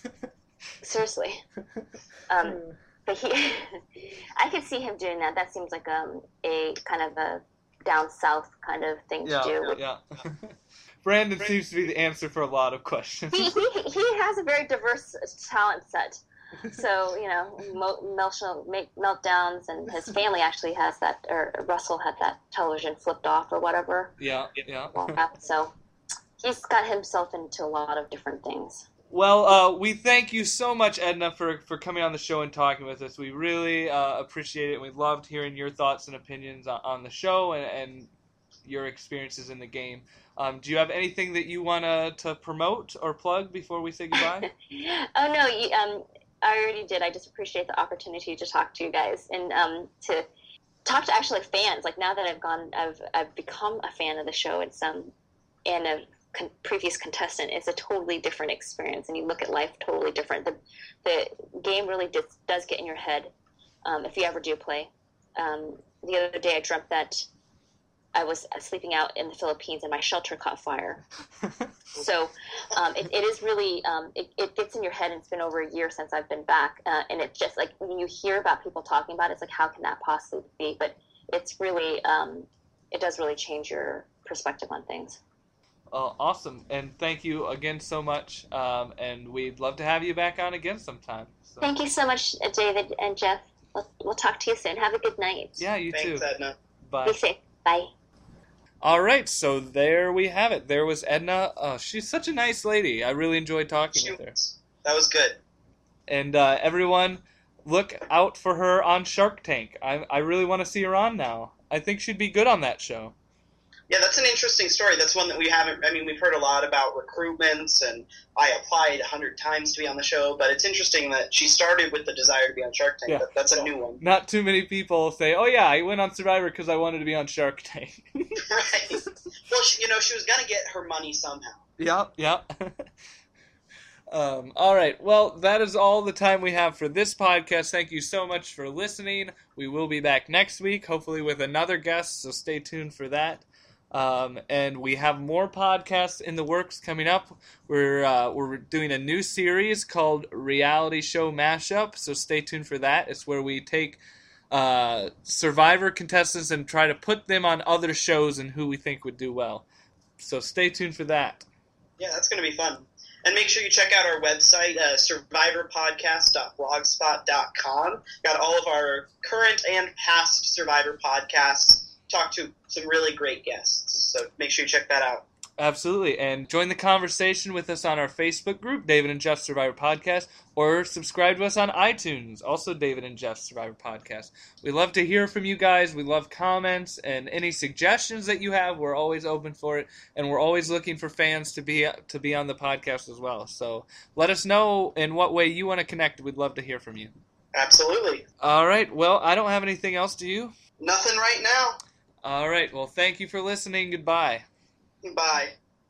Seriously. Um, but he, I could see him doing that. That seems like um, a kind of a down south kind of thing yeah, to do. yeah. Brandon seems to be the answer for a lot of questions. He, he, he has a very diverse talent set. So you know, mo- emotional make meltdowns, and his family actually has that. Or Russell had that television flipped off or whatever. yeah, yeah. So he's got himself into a lot of different things. Well, uh, we thank you so much, Edna, for, for coming on the show and talking with us. We really uh, appreciate it. We loved hearing your thoughts and opinions on, on the show and, and your experiences in the game. Um, do you have anything that you want to promote or plug before we say goodbye? oh no, you, um, I already did. I just appreciate the opportunity to talk to you guys and um, to talk to actually fans. Like now that I've gone, I've I've become a fan of the show. It's um, and a con- previous contestant. It's a totally different experience, and you look at life totally different. The the game really does, does get in your head um, if you ever do play. Um, the other day, I dreamt that I was sleeping out in the Philippines and my shelter caught fire. So um, it, it is really um, it, it gets in your head. and It's been over a year since I've been back, uh, and it's just like when you hear about people talking about it, it's like how can that possibly be? But it's really um, it does really change your perspective on things. Oh, awesome. And thank you again so much. Um, and we'd love to have you back on again sometime. So. Thank you so much, uh, David and Jeff. We'll, we'll talk to you soon. Have a good night. Yeah, you Thanks, too. Edna. Bye. Be safe. Bye. All right, so there we have it. There was Edna. Oh, she's such a nice lady. I really enjoyed talking She with her. That was good. And uh, everyone, look out for her on Shark Tank. I, I really want to see her on now. I think she'd be good on that show. Yeah, that's an interesting story. That's one that we haven't. I mean, we've heard a lot about recruitments, and I applied a hundred times to be on the show. But it's interesting that she started with the desire to be on Shark Tank. Yeah. That, that's a new one, Not too many people say, "Oh yeah, I went on Survivor because I wanted to be on Shark Tank." right? Well, she, you know, she was gonna get her money somehow. Yep, yep. um, all right. Well, that is all the time we have for this podcast. Thank you so much for listening. We will be back next week, hopefully with another guest. So stay tuned for that. Um, and we have more podcasts in the works coming up. We're uh, we're doing a new series called Reality Show Mashup. So stay tuned for that. It's where we take uh, Survivor contestants and try to put them on other shows and who we think would do well. So stay tuned for that. Yeah, that's gonna be fun. And make sure you check out our website, uh, survivorpodcast.blogspot.com. Got all of our current and past Survivor podcasts. Talk to some really great guests. So make sure you check that out. Absolutely. And join the conversation with us on our Facebook group, David and Jeff Survivor Podcast, or subscribe to us on iTunes, also David and Jeff Survivor Podcast. We love to hear from you guys. We love comments and any suggestions that you have. We're always open for it, and we're always looking for fans to be to be on the podcast as well. So let us know in what way you want to connect. We'd love to hear from you. Absolutely. All right. Well, I don't have anything else. Do you? Nothing right now. All right. Well, thank you for listening. Goodbye. Bye.